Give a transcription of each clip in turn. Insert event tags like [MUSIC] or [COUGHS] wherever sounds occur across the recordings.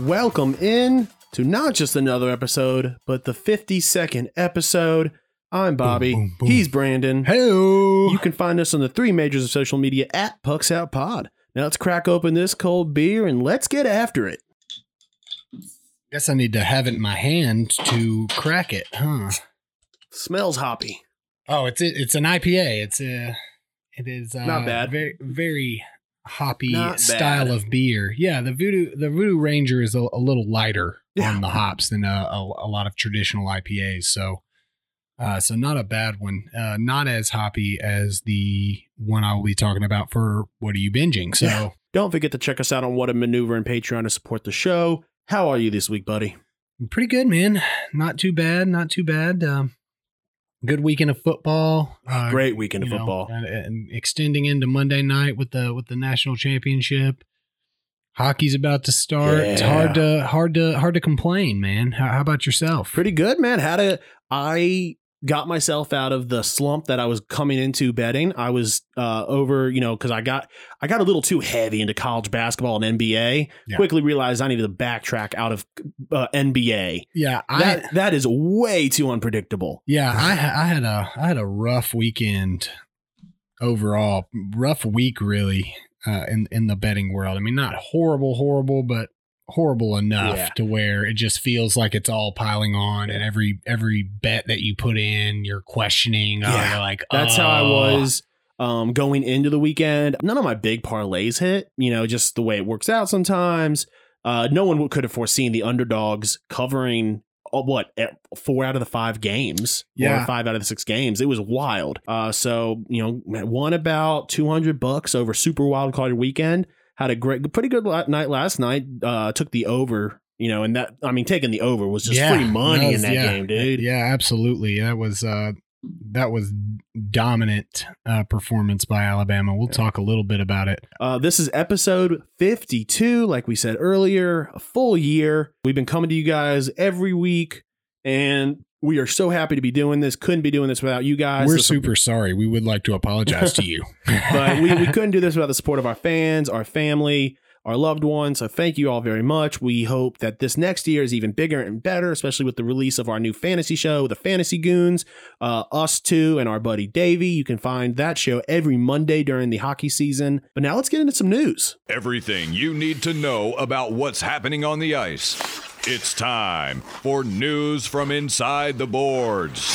Welcome in to not just another episode, but the 52nd episode. I'm Bobby. boom, boom. He's Brandon. Hello. You can find us on the three majors of social media at Pucks Out Pod. Now let's crack open this cold beer and let's get after it. Guess I need to have it in my hand to crack it, huh? Smells hoppy. Oh, it's it's an IPA. It's a it is uh, Not bad. Very very hoppy style of beer. Yeah, the Voodoo the Voodoo Ranger is a, a little lighter Yeah. on the hops than a, a, a lot of traditional IPAs. So. Uh, so not a bad one. Uh, not as hoppy as the one I will be talking about for what are you binging? So Yeah. Don't forget to check us out on What a Maneuver and Patreon to support the show. How are you this week, buddy? pretty good, man. Not too bad. Not too bad. Um, good weekend of football. Uh, Great weekend of know, football. and, and extending into Monday night with the with the national championship. Hockey's about to start. It's hard to hard to hard to complain, man. How, how about yourself? Pretty good, man. Had a I got myself out of the slump that I was coming into betting. I was uh, over, you know, because I got I got a little too heavy into college basketball and NBA. Yeah. Quickly realized I needed to backtrack out of uh, NBA. Yeah, I That that is way too unpredictable. yeah I I had a I had a rough weekend overall. Rough week, really, uh, in in the betting world. I mean, not horrible, horrible, but horrible enough Yeah. to where it just feels like it's all piling on and every every bet that you put in you're questioning oh, Yeah. you're like That's how I "Oh." was um, going into the weekend. None of my big parlays hit. You know, just the way it works out sometimes. Uh, no one could have foreseen the underdogs covering uh, what four out of the five games, Yeah. or five out of the six games. It was wild. Uh, so you know, won about two hundred bucks over Super Wild Card Weekend. Had a great, pretty good night last night. Uh, took the over. You know, and that I mean, taking the over was just Yeah, free money that in that yeah. game, dude. yeah absolutely that was uh that was dominant uh performance by Alabama we'll talk a little bit about it Uh, this is episode 52, like we said earlier, a full year. We've been coming to you guys every week, and we are so happy to be doing this. Couldn't be doing this without you guys. we're This- super sorry we would like to apologize to you [LAUGHS] but we, we couldn't do this without the support of our fans, our family, our loved ones. So thank you all very much. We hope that this next year is even bigger and better, especially with the release of our new fantasy show, The Fantasy Goons, uh, us two, and our buddy Davey. You can find that show every Monday during the hockey season. But now let's get into some news. Everything you need to know about what's happening on the ice. It's time for news from inside the boards.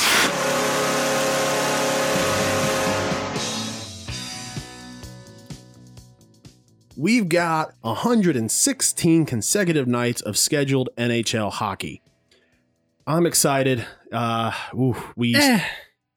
We've got 116 consecutive nights of scheduled NHL hockey. I'm excited. Uh, ooh, we. Eh.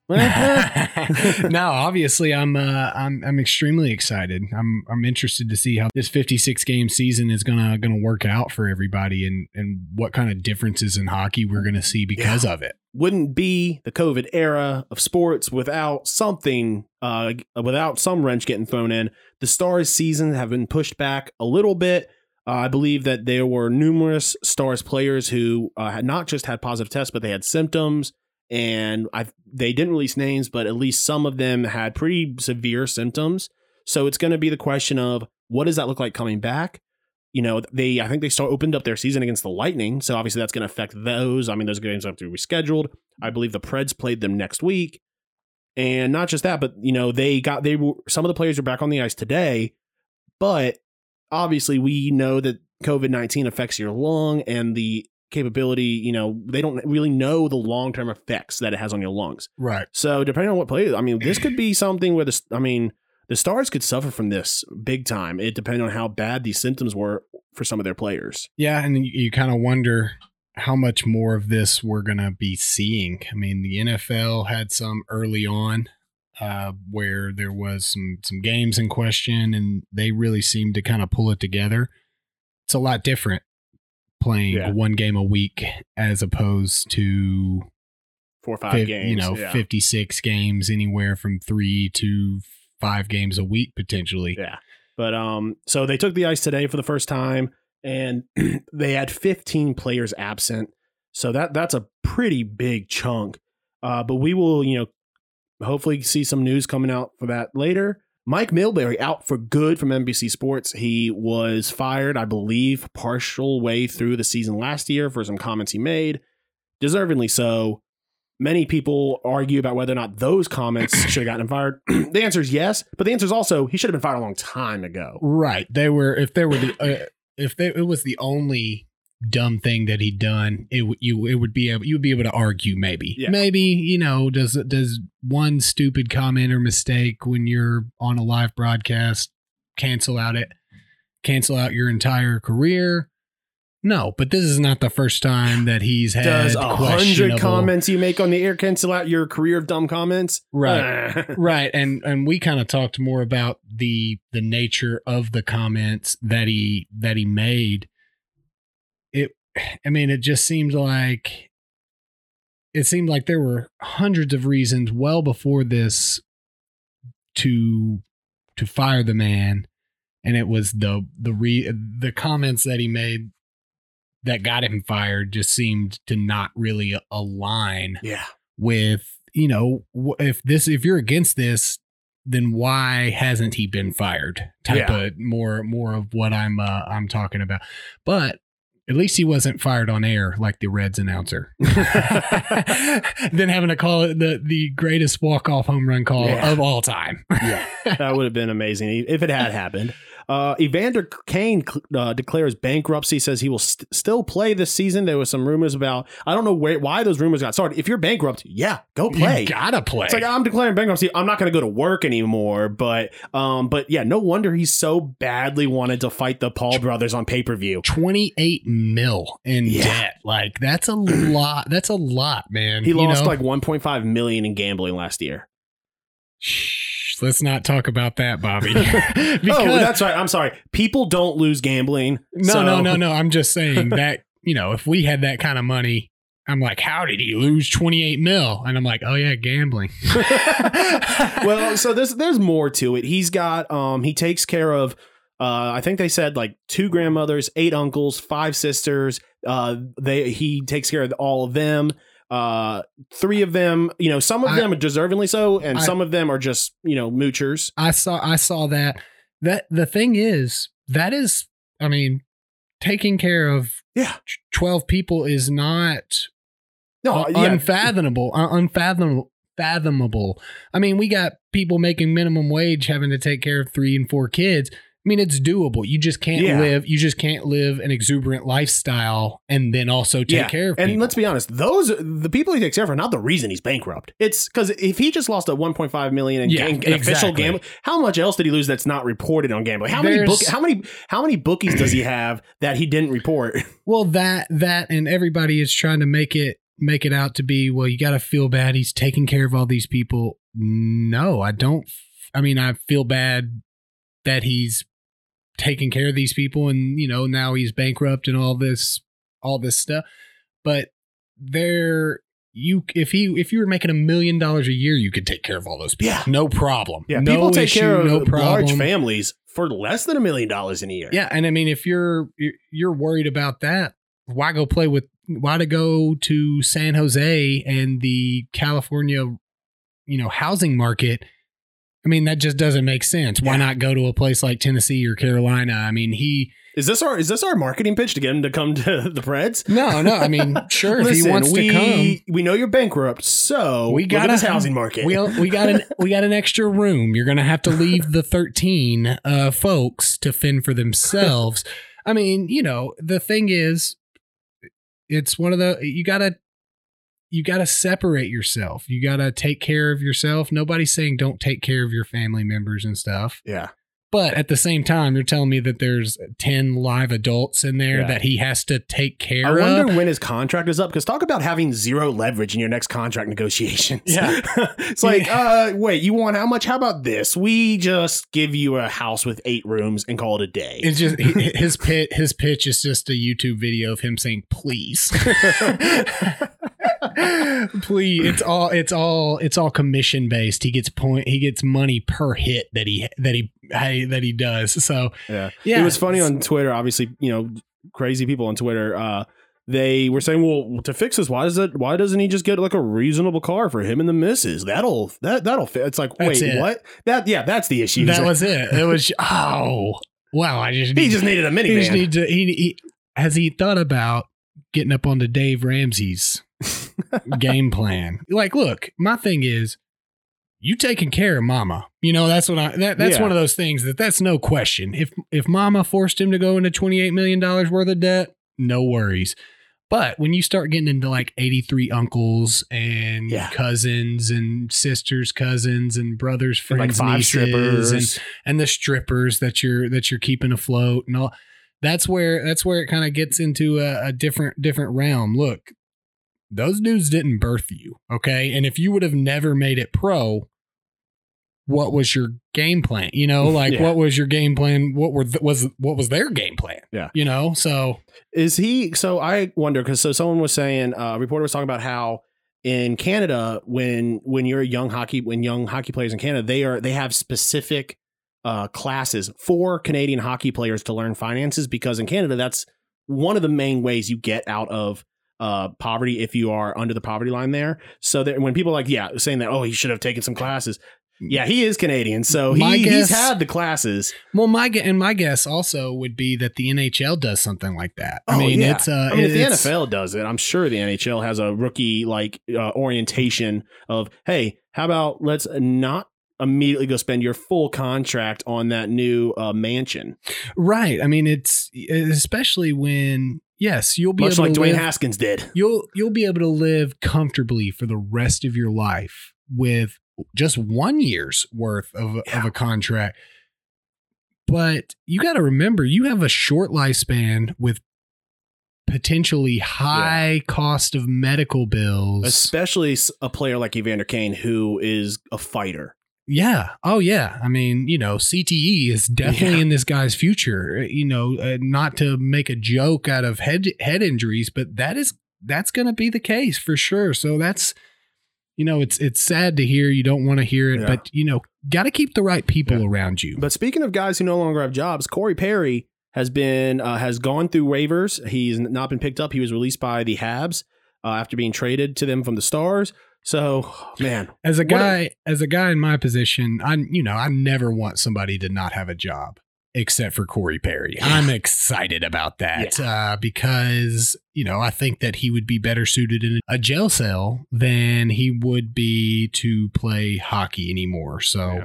[LAUGHS] No, obviously I'm uh, I'm I'm extremely excited. I'm I'm interested to see how this 56 game season is gonna gonna work out for everybody and and what kind of differences in hockey we're gonna see because of it. wouldn't be the COVID era of sports without something, uh, without some wrench getting thrown in. The Stars season have been pushed back a little bit. Uh, I believe that there were numerous Stars players who uh, had not just had positive tests, but they had symptoms. And I, they didn't release names, but at least some of them had pretty severe symptoms. So it's going to be the question of what does that look like coming back? You know, they I think they start opened up their season against the Lightning, so obviously that's going to affect those. I mean, those games have to be rescheduled. I believe the Preds played them next week, and not just that, but you know they got they were some of the players are back on the ice today, but obviously we know that COVID nineteen affects your lung and the capability. You know they don't really know the long term effects that it has on your lungs. Right. So depending on what player, I mean, this could be something where the I mean the Stars could suffer from this big time. It depending on how bad these symptoms were for some of their players. Yeah, and you, you kind of wonder how much more of this we're going to be seeing. I mean, the NFL had some early on uh, where there was some some games in question, and they really seemed to kind of pull it together. it's a lot different playing Yeah. one game a week as opposed to Four or five fif- games. you know yeah. 56 games anywhere from 3 to 5 games a week potentially. Yeah. But um, so they took the ice today for the first time, and [CLEARS THROAT] they had 15 players absent. So that that's a pretty big chunk. Uh, but we will, you know, hopefully see some news coming out for that later. Mike Milbury out for good from NBC Sports. He was fired, I believe, partial way through the season last year for some comments he made, deservingly so. Many people argue about whether or not those comments [COUGHS] should have gotten him fired. [CLEARS THROAT] the answer is yes, but the answer is also he should have been fired a long time ago. Right. They were if they were the uh, if they, it was the only dumb thing that he'd done, it would you it would be able you would be able to argue maybe. Yeah. Maybe, you know, does does one stupid comment or mistake when you're on a live broadcast cancel out it cancel out your entire career? No, but this is not the first time that he's had Does a hundred comments you make on the air cancel out your career of dumb comments? Right. [LAUGHS] right and and we kind of talked more about the the nature of the comments that he that he made i mean it just seemed like it seemed like there were hundreds of reasons well before this to to fire the man and it was the the re the comments that he made that got him fired just seemed to not really align yeah. with you know if this if you're against this then why hasn't he been fired type Yeah. of more more of what i'm uh, i'm talking about but at least he wasn't fired on air like the Reds announcer. [LAUGHS] [LAUGHS] then having to call it the the greatest walk off home run call Yeah. of all time. Yeah. that would have been amazing if it had happened. [LAUGHS] Uh, Evander Kane uh, declares bankruptcy. Says he will st- still play this season. There was some rumors about. I don't know where why those rumors got started. If you're bankrupt, yeah, go play. You gotta play. It's like I'm declaring bankruptcy. I'm not going to go to work anymore. But um, but yeah, no wonder he so badly wanted to fight the Paul brothers on pay per view. 28 mil in Yeah. debt. Like that's a [CLEARS THROAT] lot. That's a lot, man. He You lost know? like 1.5 million in gambling last year. Let's not talk about that, Bobby. [LAUGHS] [LAUGHS] oh, that's right. I'm sorry. People don't lose gambling. no, so- no, no, [LAUGHS] no. I'm just saying that you know if we had that kind of money, I'm like, how did he lose 28 mil? And I'm like, oh yeah, gambling. well, so there's there's more to it. He's got um he takes care of uh I think they said like two grandmothers, eight uncles, five sisters. Uh they he takes care of all of them. Uh three of them, you know, some of I- them are deservingly so and I- some of them are just, you know, moochers. I saw, I saw that. That the thing is, that is, I mean, taking care of Yeah. 12 people is not No, yeah. unfathomable, un- unfathomable. Fathomable. I mean, we got people making minimum wage having to take care of three and four kids. I mean, it's doable. You just can't Yeah. live. You just can't live an exuberant lifestyle and then also take yeah. care of and people. let's be honest, those the people he takes care of are not the reason he's bankrupt. It's because if he just lost a 1.5 million in, Yeah, in- in official exactly. gambling, how much else did he lose that's not reported on gambling? How many book, how many how many bookies does he [CLEARS THROAT] have that he didn't report? [LAUGHS] Well, that that and everybody is trying to make it make it out to be well. You got to feel bad. He's taking care of all these people. No, I don't. I mean, I feel bad that he's taking care of these people, and you know now he's bankrupt and all this all this stuff. But there, you if he if you were making a million dollars a year, you could take care of all those people. Yeah. no problem. Yeah, no people take issue, care of no large families for less than a million dollars in a year. Yeah, and I mean, if you're you're- you're worried about that, why go play with? Why to go to San Jose and the California, you know, housing market? I mean, that just doesn't make sense. Why Yeah. not go to a place like Tennessee or Carolina? I mean, he Is this our is this our marketing pitch to get him to come to [LAUGHS] the Preds? no, no. I mean, [LAUGHS] sure, if he wants we, to come, we know you're bankrupt, so we got this housing market. We we got an we got an extra room. You're gonna have to leave the thirteen uh, folks to fend for themselves. [LAUGHS] I mean, you know, the thing is, it's one of the you gotta you gotta separate yourself. You gotta take care of yourself. Nobody's saying don't take care of your family members and stuff. yeah, But at the same time, you're telling me that there's 10 live adults in there Yeah. that he has to take care I wonder of. when his contract is up because talk about having zero leverage in your next contract negotiations. Yeah. [LAUGHS] it's like, uh, wait, you want how much? How about this? We just give you a house with eight rooms and call it a day. It's just [LAUGHS] his pit. His pitch is just a YouTube video of him saying "please." [LAUGHS] [LAUGHS] Please, it's all it's all it's all commission based. He gets point. He gets money per hit that he that he that he does. So Yeah. yeah, it was funny on Twitter. Obviously, you know, crazy people on Twitter. Uh, they were saying, "Well, to fix this, why does it? Why doesn't he just get like a reasonable car for him and the missus? That'll that that'll fit." It's like, That's wait, it. what? That yeah, that's the issue. That was it. It was oh wow. I just he need, just needed a he just minivan. need to. He, he has he thought about getting up onto Dave Ramsey's game plan? Like, look, my thing is. You taking care of mama. You know, that's what I that, that's Yeah. one of those things that that's no question. If if mama forced him to go into 28 million dollars worth of debt, no worries. But when you start getting into like 83 uncles and Yeah. cousins and sisters, cousins and brothers, And, friends, like five nieces, strippers. and and the strippers that you're that you're keeping afloat and all that's where that's where it kind of gets into a, a different different realm look those dudes didn't birth you okay and if you would have never made it pro what was your game plan you know [LAUGHS] like Yeah. what was your game plan what were th- was what was their game plan Yeah. you know so Is he? So I wonder because so someone was saying uh, a reporter was talking about how in Canada when when you're a young hockey when young hockey players in Canada they are they have specific uh, classes for Canadian hockey players to learn finances because in Canada that's one of the main ways you get out of uh, poverty if you are under the poverty line there. So that when people like yeah saying that oh he should have taken some classes. Yeah, he is Canadian, so he, guess- he's had the classes. well my and my guess also would be that the nhl does something like that i Oh, mean yeah. it's uh I mean, if the NFL does it, I'm sure the NHL has a rookie like uh, orientation of, hey, how about let's not immediately go spend your full contract on that new uh, mansion, right i mean it's especially when yes you'll be much able like to Dwayne live- Haskins did. you'll you'll be able to live comfortably for the rest of your life with just one year's worth of, of a contract. But you got to remember, you have a short lifespan with potentially high cost of medical bills. Especially a player like Evander Kane, who is a fighter. Yeah. Oh, yeah. I mean, you know, CTE is definitely Yeah. in this guy's future. You know, uh, not to make a joke out of head head injuries, but that is that's going to be the case for sure. So that's you know, it's it's sad to hear. You don't want to hear it, Yeah. but you know, got to keep the right people around you. But speaking of guys who no longer have jobs, Corey Perry has been uh, has gone through waivers. He's not been picked up. He was released by the Habs uh, after being traded to them from the Stars. So, man, as a what a- guy, as a guy in my position, I you know, I never want somebody to not have a job. Except for Corey Perry, I'm excited about that uh, because you know I think that he would be better suited in a jail cell than he would be to play hockey anymore. So Yeah.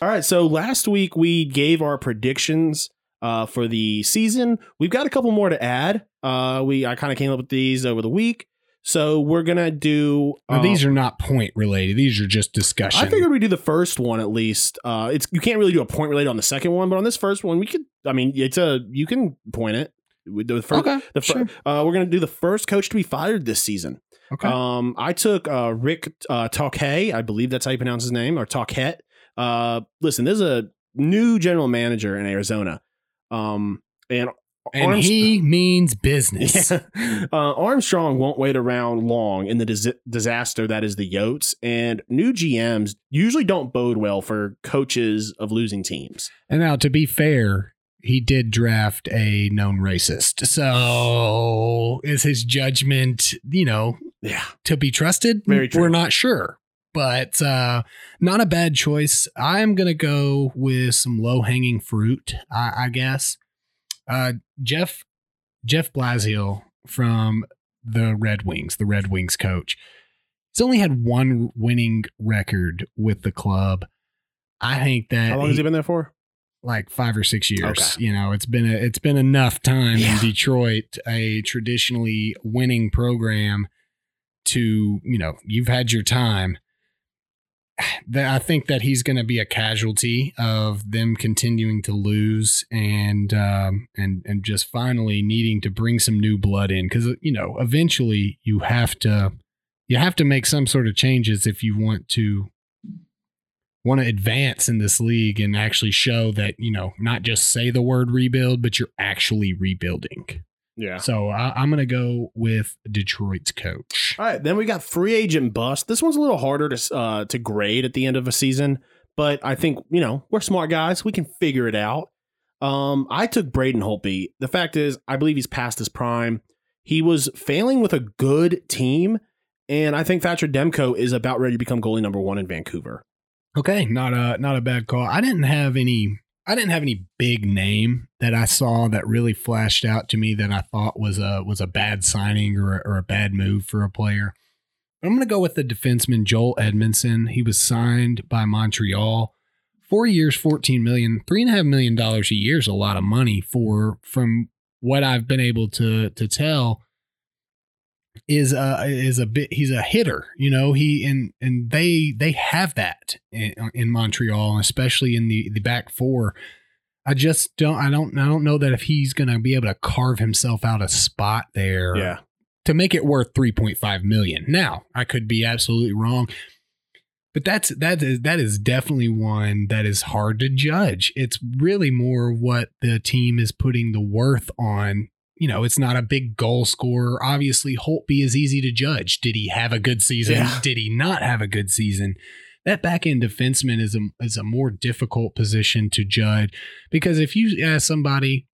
All right. So last week we gave our predictions uh, for the season. We've got a couple more to add. Uh, we I kind of came up with these over the week. So we're gonna do. Uh, these are not point related; these are just discussion. I figured we do the first one at least. Uh, it's you can't really do a point related on the second one, but on this first one we could. I mean, it's a you can point it. The first. okay, The fir- sure. uh, we're gonna do the first coach to be fired this season. okay. Um, I took uh, Rick uh, Talkay, I believe that's how you pronounce his name, or Talkett. Uh, listen, there's a new general manager in Arizona, um, and and he means business. [LAUGHS] Yeah. Uh, Armstrong won't wait around long in the dis- disaster that is the Yotes, and new GMs usually don't bode well for coaches of losing teams. And now, to be fair, he did draft a known racist. So is his judgment, you know, Yeah, to be trusted? Very true. We're not sure. But uh, not a bad choice. I'm going to go with some low hanging fruit, I, I guess. Uh, Jeff Jeff Blashill from the Red Wings, the Red Wings coach. He's only had one winning record with the club. I think that how long has he been there for? like five or six years. Okay. You know, it's been a, it's been enough time Yeah. in Detroit, a traditionally winning program, to you know you've had your time. That I think that he's going to be a casualty of them continuing to lose and um, and and just finally needing to bring some new blood in because you know eventually you have to you have to make some sort of changes if you want to want to advance in this league and actually show that you know not just say the word rebuild but you're actually rebuilding. Yeah. So I, I'm going to go with Detroit's coach. All right, then we got free agent bust. This one's a little harder to uh, to grade at the end of a season, but I think you know we're smart guys. We can figure it out. Um, I took Braden Holtby. The fact is, I believe he's past his prime. He was failing with a good team, and I think Thatcher Demko is about ready to become goalie number one in Vancouver. Okay, not a not a bad call. I didn't have any I didn't have any big name that I saw that really flashed out to me that I thought was a was a bad signing or, or a bad move for a player. I'm going to go with the defenseman Joel Edmundson. He was signed by Montreal, four years, fourteen million, three and a half million dollars a year is a lot of money for from what I've been able to to tell is a is a bit he's a hitter you know he and and they they have that in, in Montreal especially in the the back four. I just don't I don't I don't know that if he's going to be able to carve himself out a spot there Yeah, to make it worth 3.5 million. Now I could be absolutely wrong but that's that is that is definitely one that is hard to judge. It's really more what the team is putting the worth on you know, it's not a big goal scorer. Obviously, Holtby is easy to judge. Did he have a good season? Yeah. Did he not have a good season? That back end defenseman is a is a more difficult position to judge because if you ask somebody,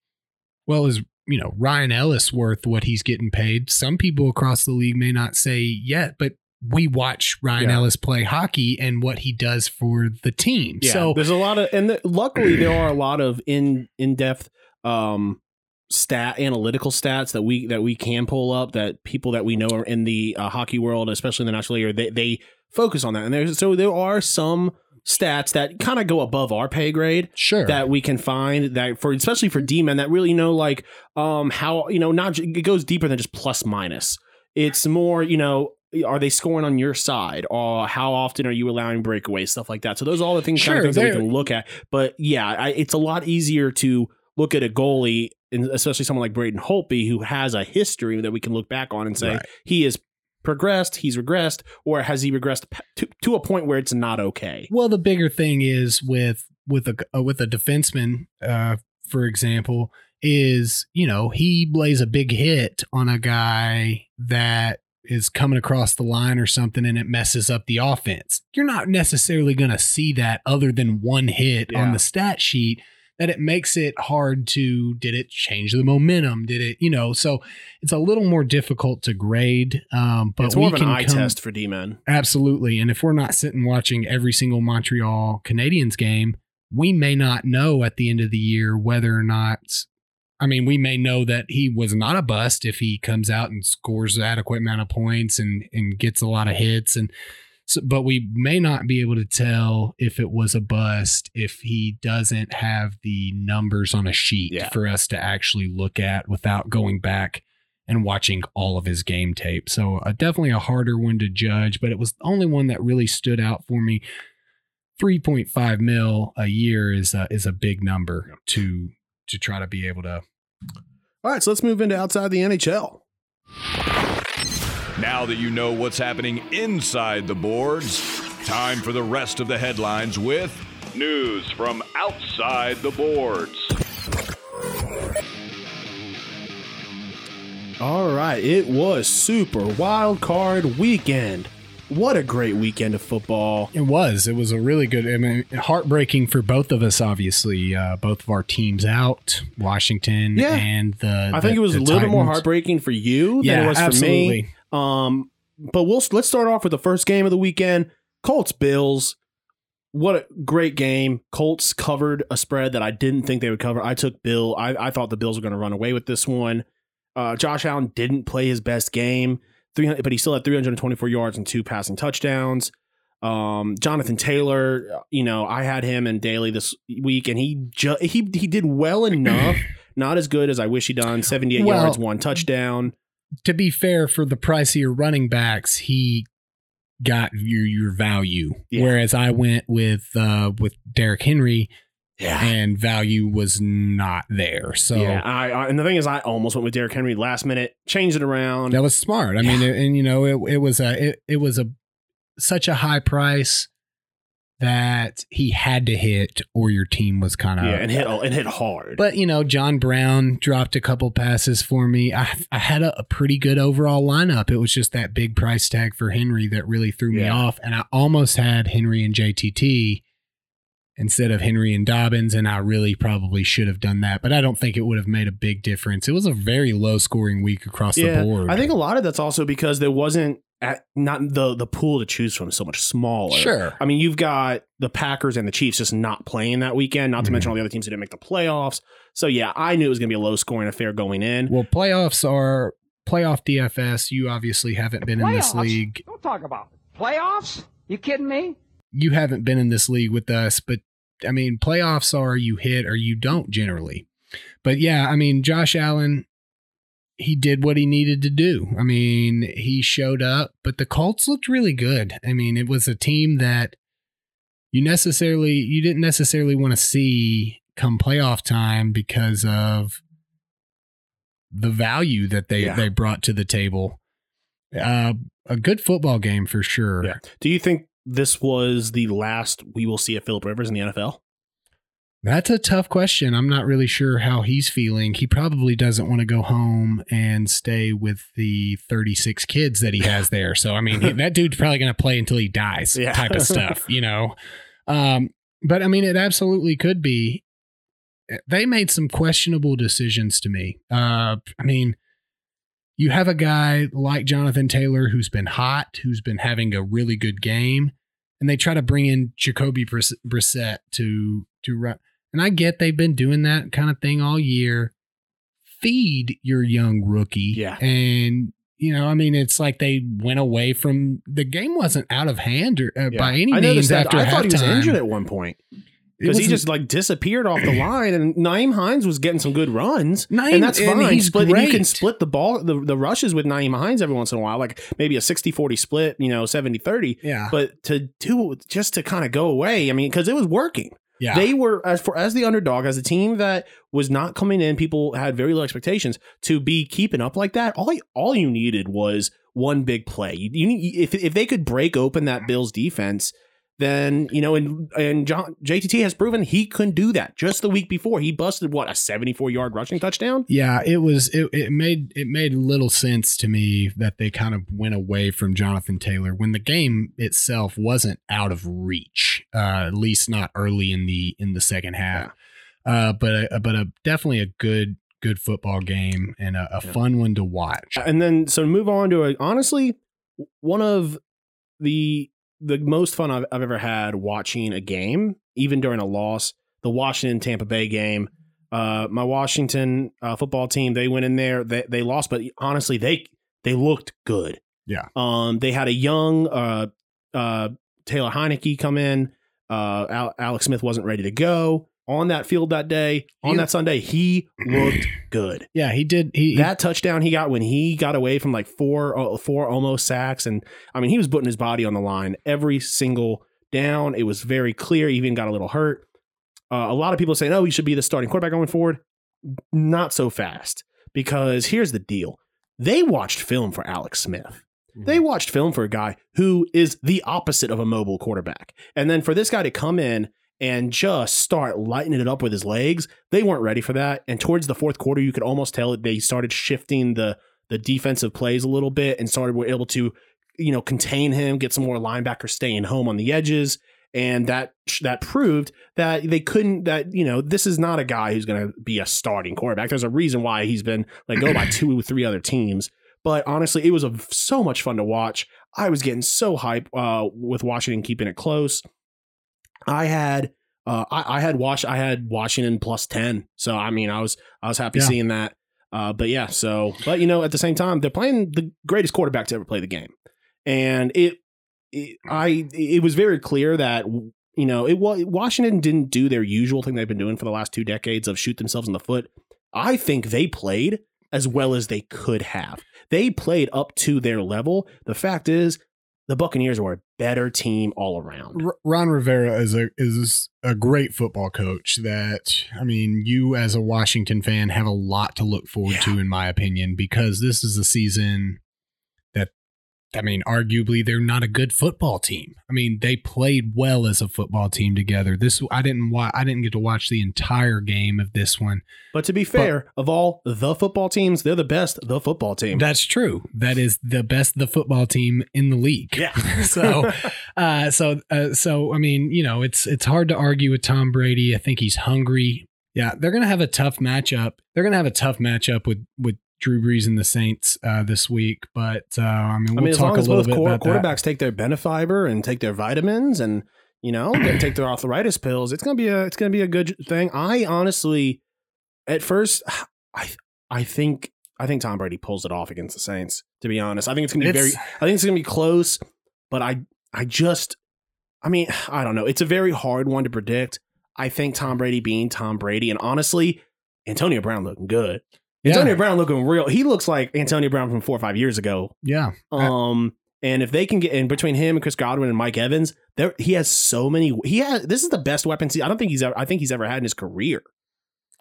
well, is you know Ryan Ellis worth what he's getting paid? Some people across the league may not say yet, but we watch Ryan Yeah. Ellis play hockey and what he does for the team. yeah. So there's a lot of, and the, luckily there are a lot of in in depth um stat analytical stats that we that we can pull up that people that we know are in the uh, hockey world, especially in the national league, they they focus on that. And there's so there are some stats that kind of go above our pay grade sure, that we can find that for especially for D men that really know like um how you know not it goes deeper than just plus minus. It's more you know are they scoring on your side or how often are you allowing breakaways stuff like that. So those are all the things, kind of things that we can look at. But yeah, I, it's a lot easier to look at a goalie and especially someone like Braden Holtby who has a history that we can look back on and say Right. he has progressed, he's regressed, or has he regressed to, to a point where it's not okay. Well, the bigger thing is with with a uh, with a defenseman, uh, for example, is you know he lays a big hit on a guy that is coming across the line or something and it messes up the offense. You're not necessarily going to see that other than one hit on the stat sheet that it makes it hard to did it change the momentum did it you know so it's a little more difficult to grade um but it's more we of an eye come, test for D men. Absolutely. And if we're not sitting watching every single Montreal Canadiens game, we may not know at the end of the year whether or not. I mean, we may know that he was not a bust if he comes out and scores the adequate amount of points and and gets a lot of hits and so, but we may not be able to tell if it was a bust if he doesn't have the numbers on a sheet Yeah. for us to actually look at without going back and watching all of his game tape. So uh, definitely a harder one to judge, but it was the only one that really stood out for me. 3.5 mil a year is a, is a big number to to try to be able to All right, so let's move into outside the NHL. Now that you know what's happening inside the boards, time for the rest of the headlines with news from outside the boards. All right, it was Super Wild Card Weekend. What a great weekend of football. It was. It was a really good. I mean, heartbreaking for both of us. Obviously, uh, both of our teams out, Washington Yeah. and the. I think the- it was a little bit more heartbreaking for you than it was for me. Um, but we'll let's start off with the first game of the weekend: Colts Bills. What a great game! Colts covered a spread that I didn't think they would cover. I took Bill. I, I thought the Bills were going to run away with this one. Uh, Josh Allen didn't play his best game, 300, but he still had 324 yards and two passing touchdowns. Um, Jonathan Taylor, you know, I had him in daily this week, and he ju- he he did well enough. [CLEARS THROAT] Not as good as I wish he done. 78 Well- yards, one touchdown. To be fair, for the price of your running backs, he got your your value. Yeah. Whereas I went with uh with Derrick Henry Yeah. and value was not there. So yeah, I, I and the thing is, I almost went with Derrick Henry last minute, changed it around. that was smart. I mean, Yeah. and you know, it, it was a it, it was a such a high price that he had to hit, or your team was kind of yeah, and hit and hit hard. But you know, John Brown dropped a couple passes for me. I I had a, a pretty good overall lineup. It was just that big price tag for Henry that really threw me off, and I almost had Henry and JTT instead of Henry and Dobbins, and I really probably should have done that. But I don't think it would have made a big difference. It was a very low scoring week across yeah, the board. I think a lot of that's also because there wasn't at, not the the pool to choose from is so much smaller. sure. I mean, you've got the Packers and the Chiefs just not playing that weekend, not to Mhm. mention all the other teams that didn't make the playoffs. So yeah, I knew it was going to be a low scoring affair going in. Well, playoffs are playoff DFS. You obviously haven't been in this league. Don't talk about it. playoffs. You kidding me? you haven't been in this league with us, but I mean, playoffs are you hit or you don't generally. But yeah, I mean, Josh Allen, he did what he needed to do. I mean, he showed up, but the Colts looked really good. I mean, it was a team that you necessarily you didn't necessarily want to see come playoff time because of the value that they Yeah. they brought to the table. Uh, a good football game for sure. Yeah. Do you think this was the last we will see of Philip Rivers in the NFL? That's a tough question. I'm not really sure how he's feeling. He probably doesn't want to go home and stay with the 36 kids that he has there. So, I mean, [LAUGHS] that dude's probably going to play until he dies, Yeah. type of stuff, you [LAUGHS] know? Um, but I mean, it absolutely could be. They made some questionable decisions to me. Uh, I mean, you have a guy like Jonathan Taylor who's been hot, who's been having a really good game, and they try to bring in Jacoby Briss- Brissett to to run. And I get they've been doing that kind of thing all year. Feed your young rookie, Yeah. and you know, I mean, it's like they went away from the game wasn't out of hand or, uh, by any I means that. after I thought he was injured at one point because he just like disappeared off the [CLEARS THROAT] line, and Nyheim Hines was getting some good runs, Nyheim- and that's and fine. he's split, and you can split the ball, the, the rushes with Nyheim Hines every once in a while, like maybe a 60-40 split, you know, 70-30. yeah, But to do just to kind of go away, I mean, because it was working. Yeah. They were as for as the underdog, as a team that was not coming in. People had very low expectations to be keeping up like that. All all you needed was one big play. You, you if if they could break open that Bills defense, then you know, and and John, JTT has proven he couldn't do that. Just the week before, he busted what a seventy four yard rushing touchdown. Yeah, it was it, it made it made little sense to me that they kind of went away from Jonathan Taylor when the game itself wasn't out of reach, uh, at least not early in the in the second half. Uh, but a, but a definitely a good good football game and a, a Yeah. fun one to watch. And then so move on to a, honestly one of the the most fun I've, I've ever had watching a game, even during a loss. The Washington Tampa Bay game. Uh, my Washington uh, football team, they went in there, they they lost, but honestly, they they looked good. Yeah. Um, they had a young uh, uh, Taylor Heinicke come in. Uh, Al- Alex Smith wasn't ready to go on that field that day. On He- that Sunday, he looked [CLEARS THROAT] good. Yeah, he did. He, that touchdown he got when he got away from like four uh, four almost sacks and i mean he was putting his body on the line every single down. It was very clear. He even got a little hurt. Uh, a lot of people saying oh he should be the starting quarterback going forward. Not so fast because here's the deal. They watched film for alex smith. They watched film for a guy who is the opposite of a mobile quarterback. And then for this guy to come in and just start lighting it up with his legs. They weren't ready for that. And towards the fourth quarter, you could almost tell that they started shifting the the defensive plays a little bit and started were able to, you know, contain him, get some more linebackers staying home on the edges. And that that proved that they couldn't that, you know, this is not a guy who's gonna be a starting quarterback. There's a reason why he's been let go by two or three other teams. But honestly, it was a, so much fun to watch. I was getting so hype uh, with Washington keeping it close. I had uh, I, I had watch I had Washington plus ten. So I mean I was I was happy Yeah. seeing that. Uh, but yeah, so but you know at the same time they're playing the greatest quarterback to ever play the game, and it, it I it was very clear that you know it was Washington didn't do their usual thing they've been doing for the last two decades of shoot themselves in the foot. I think they played as well as they could have. They played up to their level. The fact is, the Buccaneers were a better team all around. R- Ron Rivera is a is a great football coach that I mean you as a Washington fan have a lot to look forward to in my opinion because this is a season I mean arguably they're not a good football team. I mean they played well as a football team together. This I didn't wa- I didn't get to watch the entire game of this one. But to be fair, of all the football teams, they're the best the football team. That's true. That is the best the football team in the league. yeah. [LAUGHS] so uh so uh, so i mean you know it's it's hard to argue with tom brady i think he's hungry yeah they're gonna have a tough matchup they're gonna have a tough matchup with with drew brees and the saints uh this week but uh i mean we'll mean, as talk long a as little both bit quar- about that. quarterbacks take their Benefiber and take their vitamins and you know they take their arthritis pills, it's gonna be a it's gonna be a good thing. I honestly, at first, [SIGHS] I I think I think Tom Brady pulls it off against the Saints. To be honest, I think it's gonna be It's- very I think it's gonna be close, but I I just I mean [SIGHS] I don't know. It's a very hard one to predict. I think Tom Brady being Tom Brady, and honestly, Antonio Brown looking good. Yeah, Antonio Brown looking real. He looks like Antonio Brown from four or five years ago. yeah Um, and if they can get in between him and Chris Godwin and Mike Evans, there he has so many. He has this is the best weapons. He, I don't think he's ever. I think he's ever had in his career.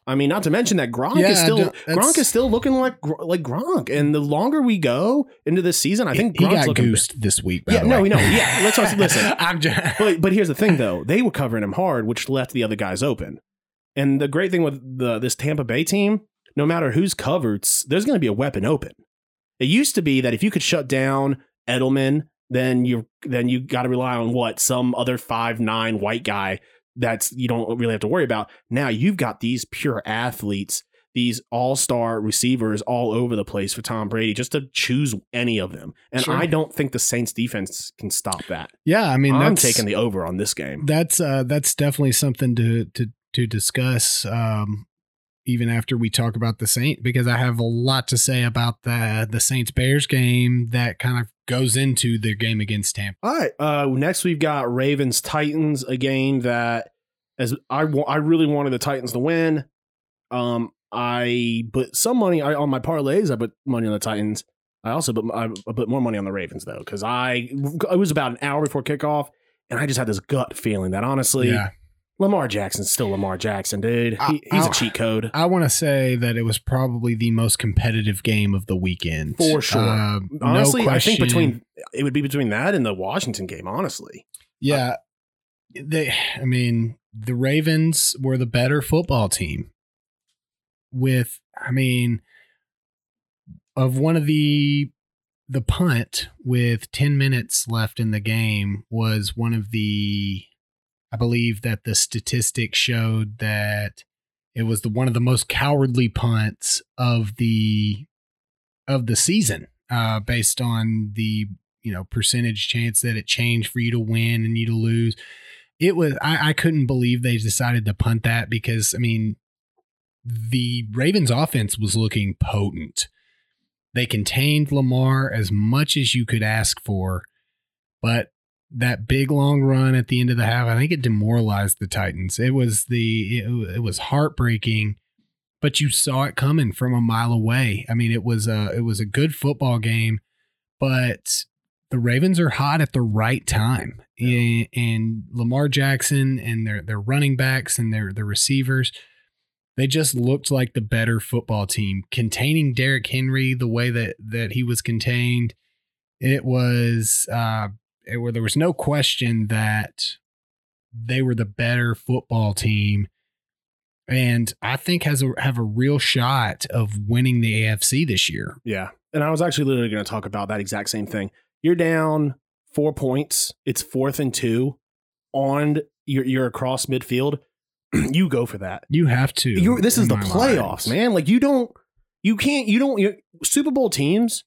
I mean, not to mention that Gronk Yeah, is still Gronk is still looking like like Gronk. And the longer we go into this season, I think he Gronk's got looking. goosed this week by Yeah, no, way. we know. Yeah, [LAUGHS] let's also- listen. i'm just [LAUGHS] But but here's the thing though, they were covering him hard, which left the other guys open. And the great thing with the this Tampa Bay team, no matter who's covered, there's going to be a weapon open. It used to be that if you could shut down Edelman, then you then you got to rely on what some other five nine white guy that's you don't really have to worry about. Now you've got these pure athletes, these all star receivers all over the place for Tom Brady, just to choose any of them. And Sure. I don't think the Saints defense can stop that. yeah i mean I'm that's taking the over on this game. that's uh that's definitely something to to to discuss um even after we talk about the Saint because I have a lot to say about the the Saints Bears game that kind of goes into the game against Tampa. All right. Uh, next, we've got Ravens Titans, a game that as I wa- I really wanted the Titans to win. Um, I put some money I, on my parlays. I put money on the Titans. I also put I, I put more money on the Ravens though because I it was about an hour before kickoff, and I just had this gut feeling that honestly, Yeah. Lamar Jackson's still Lamar Jackson, dude. I- he's a I- cheat code. I want to say that it was probably the most competitive game of the weekend. For sure. Uh, honestly, no I think between it would be between that and the Washington game. Honestly, Yeah. They I mean, the Ravens were the better football team. With I mean of one of the the punt with 10 minutes left in the game was one of the I believe that the statistics showed that it was the one of the most cowardly punts of the of the season uh based on the you know percentage chance that it changed for you to win and you to lose. It was I, I couldn't believe they decided to punt that because i mean the ravens offense was looking potent. They contained lamar as much as you could ask for but that big long run at the end of the half i think it demoralized the titans it was the it, it was heartbreaking but you saw it coming from a mile away i mean it was a it was a good football game but the Ravens are hot at the right time. And, and Lamar Jackson and their their running backs and their their receivers, they just looked like the better football team. Containing Derrick Henry the way that that he was contained, it was uh where there was no question that they were the better football team. And I think has a have a real shot of winning the AFC this year. Yeah. And I was actually literally going to talk about that exact same thing. You're down four points. It's fourth and two on you're, you're across midfield. [CLEARS THROAT] you go for that. You have to. You're, this is the playoffs, mind. man. Like you don't, you can't, you don't, Super Bowl teams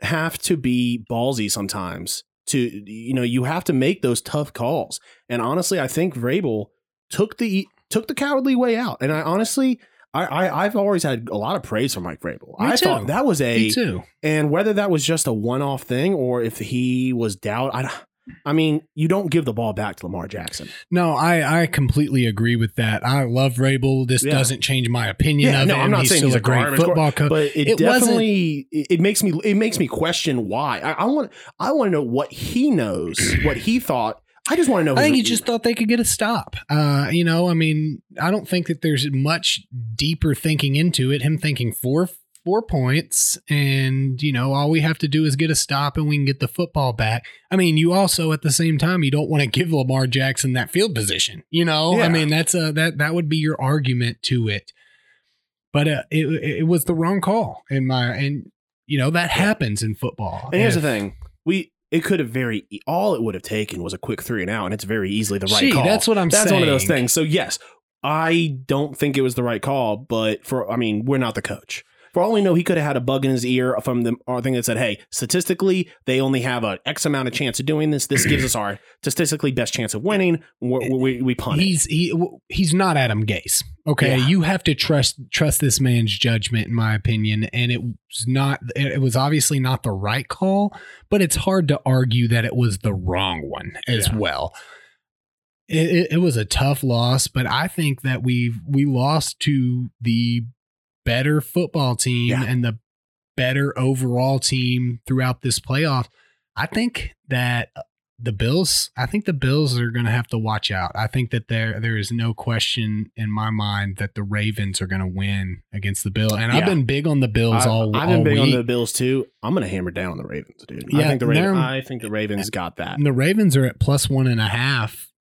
have to be ballsy sometimes to, you know, you have to make those tough calls. And honestly, I think Vrabel took the, took the cowardly way out. And I honestly, I, I I've always had a lot of praise for Mike Vrabel. Me I too. thought that was a Me too. and whether that was just a one-off thing or if he was doubt, I, I mean, you don't give the ball back to Lamar Jackson. No, I, I completely agree with that. I love Vrabel. This Yeah. doesn't change my opinion Yeah, of no, him. I'm not he's saying still he's a great football coach. but it, It definitely it it makes me it makes me question why. I, I want I want to know what he knows, what he thought. I just want to know. I think he just thought they could get a stop. Uh, you know, I mean, I don't think that there's much deeper thinking into it. Him thinking four four points, and you know, all we have to do is get a stop, and we can get the football back. I mean, you also at the same time, you don't want to [LAUGHS] give Lamar Jackson that field position. You know, Yeah. I mean, that's a that that would be your argument to it. But uh, it it was the wrong call in my and you know that happens in football. And here's If- the thing: we it could have very all it would have taken was a quick three and out, and it's very easily the right Gee, call. that's what I'm That's one of those things. So yes, I don't think it was the right call, but for I mean, we're not the coach. For all we know, he could have had a bug in his ear from the uh, thing that said, "Hey, statistically, they only have a X amount of chance of doing this. This gives us our statistically best chance of winning. We, we, we punt." it." he's he he's not Adam Gase. Okay, Yeah. you have to trust trust this man's judgment, in my opinion. And it was not. It was obviously not the right call, but it's hard to argue that it was the wrong one as Yeah. well. It, it, it was a tough loss, but I think that we we lost to the better football team Yeah. and the better overall team throughout this playoff. I think that uh, the Bills, I think the Bills are going to have to watch out. I think that there there is no question in my mind that the Ravens are going to win against the Bills. And I've been big on the Bills I, all. I've been all big on the Bills too. I'm going to hammer down on the Ravens, dude. I Yeah, think the Ravens. I think the Ravens got that. And the Ravens are at plus one and a half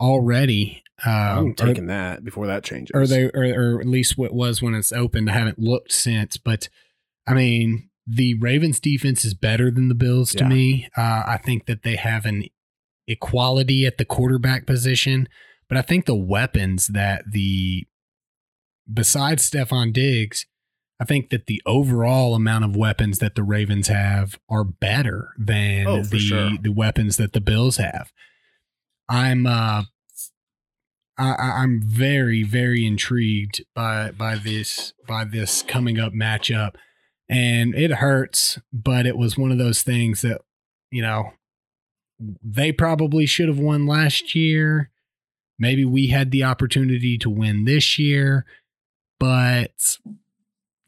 already. Uh, I'm or- taking that before that changes. or they or, or at least what was when it's opened. I haven't looked since, but I mean, the Ravens defense is better than the Bills to Yeah. me. Uh, I think that they have an equality at the quarterback position, but I think the weapons that the besides Stefon Diggs, I think that the overall amount of weapons that the Ravens have are better than Oh, the sure. the weapons that the Bills have. I'm uh I, I'm very, very intrigued by by this by this coming up matchup, and it hurts, but it was one of those things that you know they probably should have won last year. Maybe we had the opportunity to win this year, but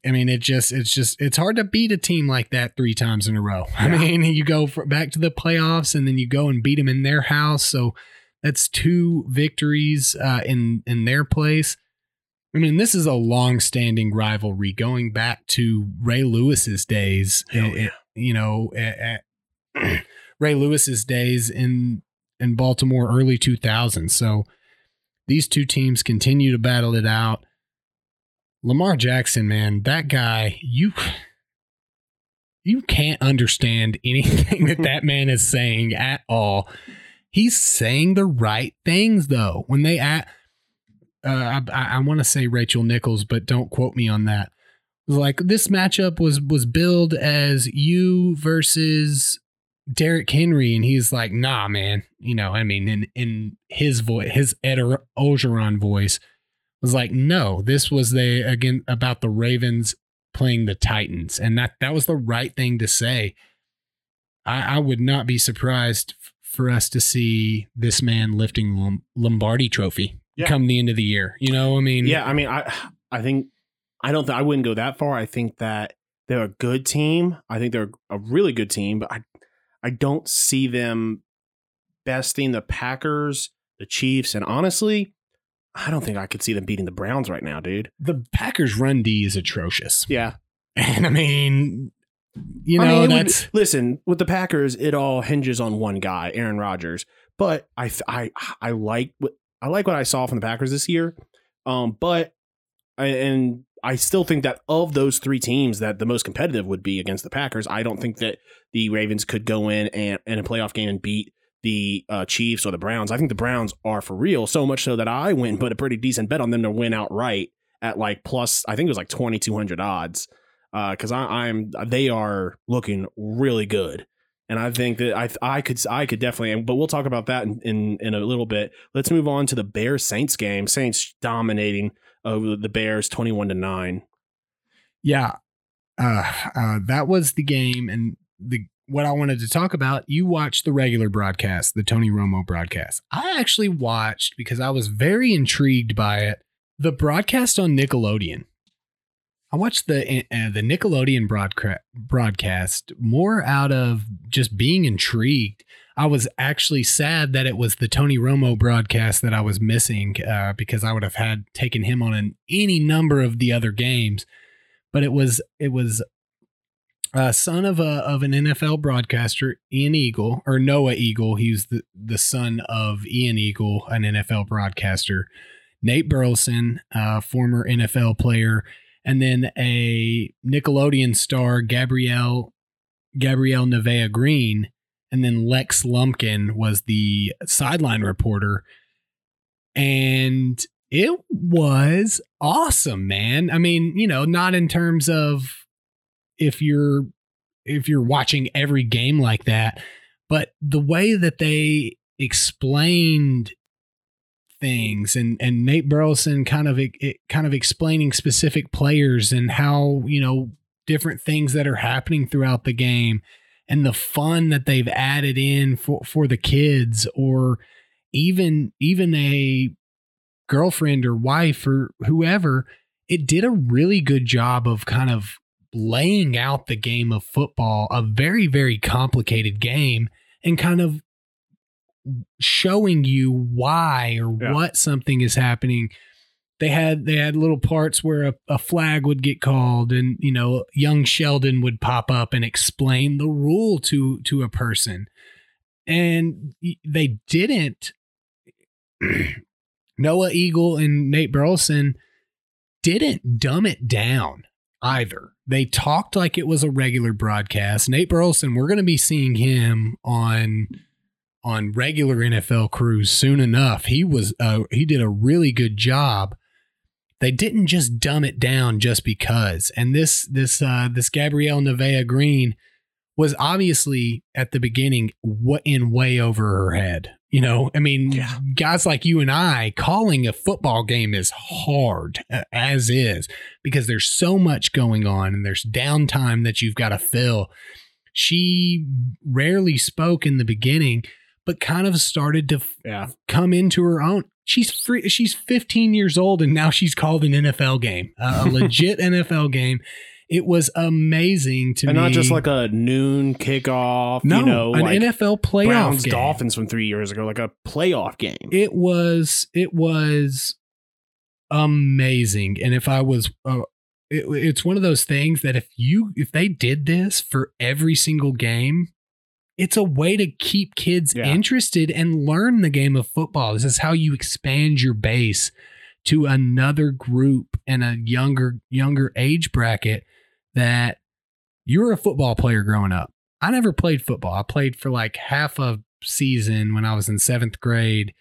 I mean, it just it's just it's hard to beat a team like that three times in a row. [LAUGHS] I mean, you go for, back to the playoffs and then you go and beat them in their house, so that's two victories uh, in in their place. I mean, this is a long-standing rivalry going back to Ray Lewis's days. Hell eh, you know, at, [CLEARS THROAT] at Ray Lewis's days in in Baltimore, early 2000s. So these two teams continue to battle it out. Lamar Jackson, man, that guy, you you can't understand anything [LAUGHS] that that man is saying at all. He's saying the right things though. When they at, uh, I, I want to say Rachel Nichols, but don't quote me on that. Like this matchup was was billed as you versus Derrick Henry, and he's like, "Nah, man." You know, I mean, in in his voice, his Ed Orgeron voice was like, "No, this was the again about the Ravens playing the Titans, and that that was the right thing to say." I, I would not be surprised for us to see this man lifting Lom- Lombardi Trophy Yeah. come the end of the year. You know, I mean, Yeah, I mean, I I think I don't think I wouldn't go that far. I think that they're a good team. I think they're a really good team, but I I don't see them besting the Packers, the Chiefs, and honestly, I don't think I could see them beating the Browns right now, dude. the Packers' run D is atrocious, Yeah, [LAUGHS] and I mean, you I know, mean, it would- listen with the Packers. It all hinges on one guy, Aaron Rodgers. But I I I like what I like what I saw from the Packers this year. Um, but I, and I still think that of those three teams, that the most competitive would be against the Packers. I don't think that the Ravens could go in and in a playoff game and beat the uh, Chiefs or the Browns. I think the Browns are for real, so much so that I went and put a pretty decent bet on them to win outright at like plus. I think it was like twenty two hundred odds because I I'm they are looking really good. And I think that I I could I could definitely, but we'll talk about that in, in, in a little bit. Let's move on to the Bears Saints game. Saints dominating over the Bears twenty one to nine. yeah. Uh, uh, that was the game, and the what I wanted to talk about, you watched the regular broadcast, the Tony Romo broadcast. I actually watched because I was very intrigued by it. The broadcast on Nickelodeon. I watched the uh, the Nickelodeon broadcast broadcast more out of just being intrigued. I was actually sad that it was the Tony Romo broadcast that I was missing uh, because I would have had taken him on an, any number of the other games. But it was it was uh, son of a of an NFL broadcaster, Ian Eagle or Noah Eagle. He's the the son of Ian Eagle, an NFL broadcaster. Nate Burleson, uh, former NFL player, and then a Nickelodeon star, Gabrielle Gabrielle Nevaeh Green, and then Lex Lumpkin was the sideline reporter. And it was awesome, man. I mean, you know, not in terms of if you're if you're watching every game like that, but the way that they explained things and and Nate Burleson kind of it, kind of explaining specific players and how you know different things that are happening throughout the game and the fun that they've added in for for the kids or even even a girlfriend or wife or whoever it did a really good job of kind of laying out the game of football, a very, very complicated game, and kind of showing you why or yeah. what something is happening. They had they had little parts where a, a flag would get called and you know young Sheldon would pop up and explain the rule to to a person. And they didn't [CLEARS THROAT] Noah Eagle and Nate Burleson didn't dumb it down either. They talked like it was a regular broadcast. Nate Burleson, we're going to be seeing him on on regular NFL crews soon enough. He was uh, he did a really good job. They didn't just dumb it down just because. And this this uh, this Gabrielle Nevaeh Green was obviously at the beginning what in way over her head. You know, I mean, yeah. guys like you and I calling a football game is hard as is because there's so much going on and there's downtime that you've got to fill. She rarely spoke in the beginning, but kind of started to yeah. come into her own. She's free. She's 15 years old and now she's called an NFL game, a [LAUGHS] legit NFL game it was amazing to and me. And not just like a noon kickoff. No, you know, an like NFL playoff Browns game. Dolphins from three years ago, like a playoff game. It was it was amazing, and if I was. Uh, it, it's one of those things that if you if they did this for every single game it's a way to keep kids yeah. interested and learn the game of football. This is how you expand your base to another group and a younger younger age bracket that you were a football player growing up. I never played football. I played for like half a season when I was in seventh grade.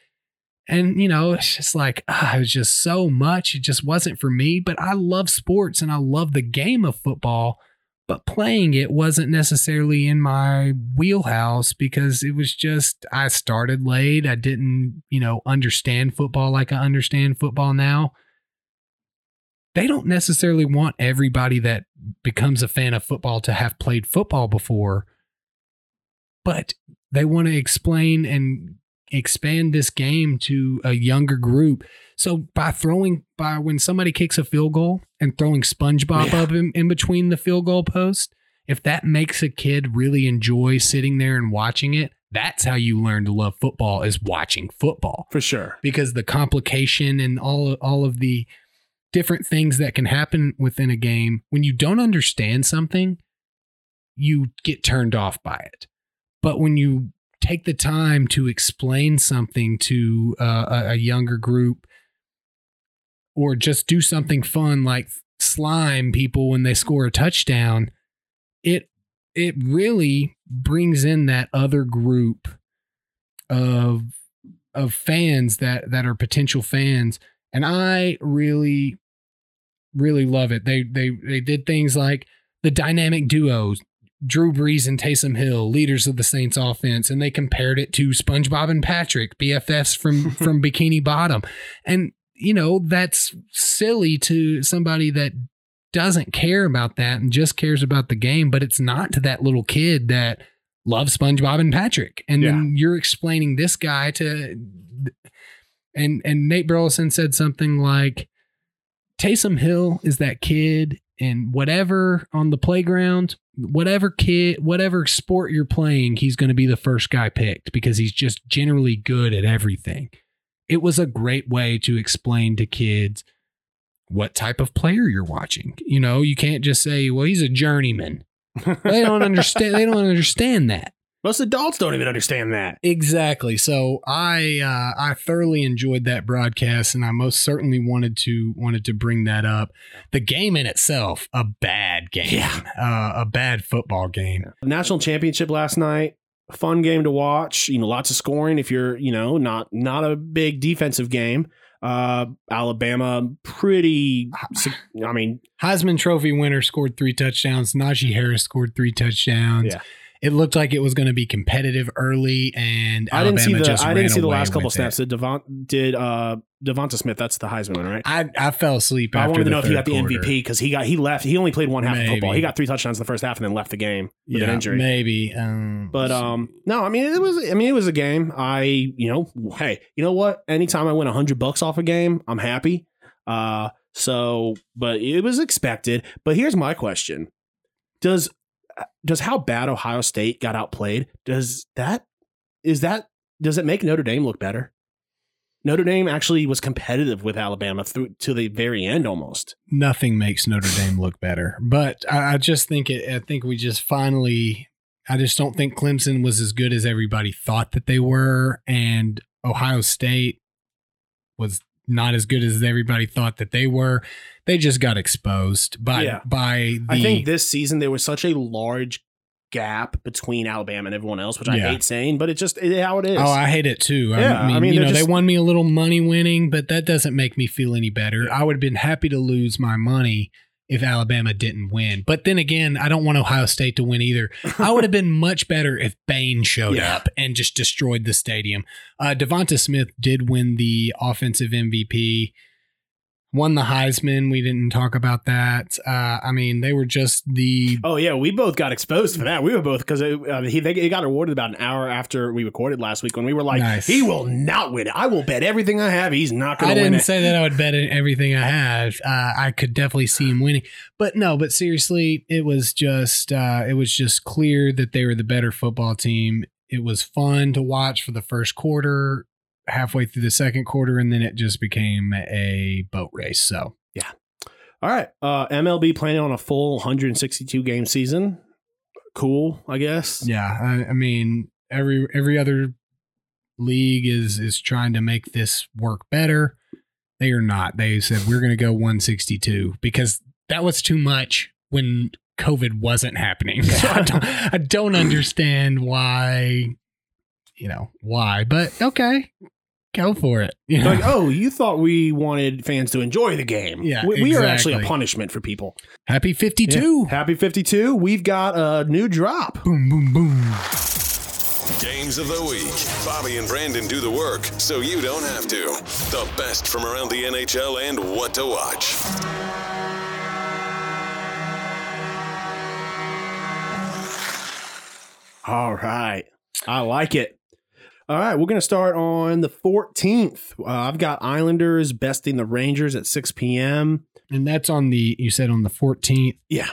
And, you know, it's just like, ah, it was just so much. It just wasn't for me. But I love sports and I love the game of football. But playing it wasn't necessarily in my wheelhouse because it was just, I started late. I didn't, you know, understand football like I understand football now they don't necessarily want everybody that becomes a fan of football to have played football before, but they want to explain and expand this game to a younger group. So by throwing by when somebody kicks a field goal and throwing SpongeBob yeah. up in, in between the field goal post, if that makes a kid really enjoy sitting there and watching it, that's how you learn to love football is watching football. For sure. Because the complication and all all of the different things that can happen within a game. When you don't understand something, you get turned off by it. But when you take the time to explain something to uh, a, a younger group or just do something fun like slime people when they score a touchdown, it it really brings in that other group of of fans that that are potential fans and I really, really love it. They they they did things like the dynamic duos, Drew Brees and Taysom Hill, leaders of the Saints offense, and they compared it to SpongeBob and Patrick, BFFs from [LAUGHS] from Bikini Bottom. And you know, that's silly to somebody that doesn't care about that and just cares about the game, but it's not to that little kid that loves SpongeBob and Patrick. And then you're explaining this guy to and and Nate Burleson said something like Taysom Hill is that kid and whatever on the playground, whatever kid, whatever sport you're playing, he's going to be the first guy picked because he's just generally good at everything. It was a great way to explain to kids what type of player you're watching. You know, you can't just say, "Well, he's a journeyman." They don't understand. They don't understand that. Most adults don't even understand that. Exactly. So I uh, I thoroughly enjoyed that broadcast, and I most certainly wanted to wanted to bring that up. The game in itself, a bad game, Yeah. uh, a bad football game. National championship last night. Fun game to watch. You know, lots of scoring. If you're, you know, not not a big defensive game. Uh, Alabama, pretty. [SIGHS] I mean, Heisman Trophy winner scored three touchdowns. Najee Harris scored three touchdowns. Yeah. It looked like it was going to be competitive early, and I didn't see the I didn't see the last couple it. snaps. Did Devon did uh Devonta Smith? That's the Heisman one, right? I, I fell asleep. I wanted to know if he got the quarter. MVP because he got he left. He only played one half of football. He got three touchdowns in the first half and then left the game with an injury. maybe. Um, But um, no, I mean it was. I mean it was a game. I you know, hey, you know what? Anytime I win a hundred bucks off a game, I'm happy. Uh, so but it was expected. But here's my question: Does does how bad Ohio State got outplayed? Does that is that does it make Notre Dame look better? Notre Dame actually was competitive with Alabama through to the very end almost. nothing makes Notre Dame look better. But I, I just think it. I think we just finally. I just don't think Clemson was as good as everybody thought that they were, and Ohio State was not as good as everybody thought that they were. They just got exposed by Yeah. by the. I think this season there was such a large gap between Alabama and everyone else, which I Yeah. hate saying, but it just it, how it is. Oh, I hate it too. Yeah, I mean, mean, you know, just- they won me a little money winning, but that doesn't make me feel any better. I would have been happy to lose my money if Alabama didn't win. But then again, I don't want Ohio State to win either. I would have been [LAUGHS] much better if Bane showed Yeah. up and just destroyed the stadium. Uh, Devonta Smith did win the offensive MVP, won the Heisman. We didn't talk about that. Uh, I mean, they were just the Oh yeah, we both got exposed for that. We were both because uh, he they, he got awarded about an hour after we recorded last week when we were like, Nice. he will not win it. I will bet everything I have he's not going to win I didn't say that I would bet everything I have. Uh, I could definitely see him winning, but no. But seriously, it was just uh, it was just clear that they were the better football team. It was fun to watch for the first quarter, halfway through the second quarter, and then it just became a boat race. So yeah. All right, uh, MLB planning on a full 162 game season. Cool, I guess. yeah, I, I mean every every other league is is trying to make this work better. They are not. They said we're going to go 162 because that was too much when COVID wasn't happening. [LAUGHS] So I don't I don't understand why you know, why. But okay. Go for it. You [LAUGHS] know? Like, oh, you thought we wanted fans to enjoy the game? Yeah, we, we are actually a punishment for people. Happy 52. Happy 52. We've got a new drop. Boom boom boom. Games of the week. Bobby and Brandon do the work so you don't have to. The best from around the NHL and what to watch. All right. I like it. All right, we're going to start on the 14th. Uh, I've got Islanders besting the Rangers at 6 p.m. And that's on the you said on the 14th. Yeah.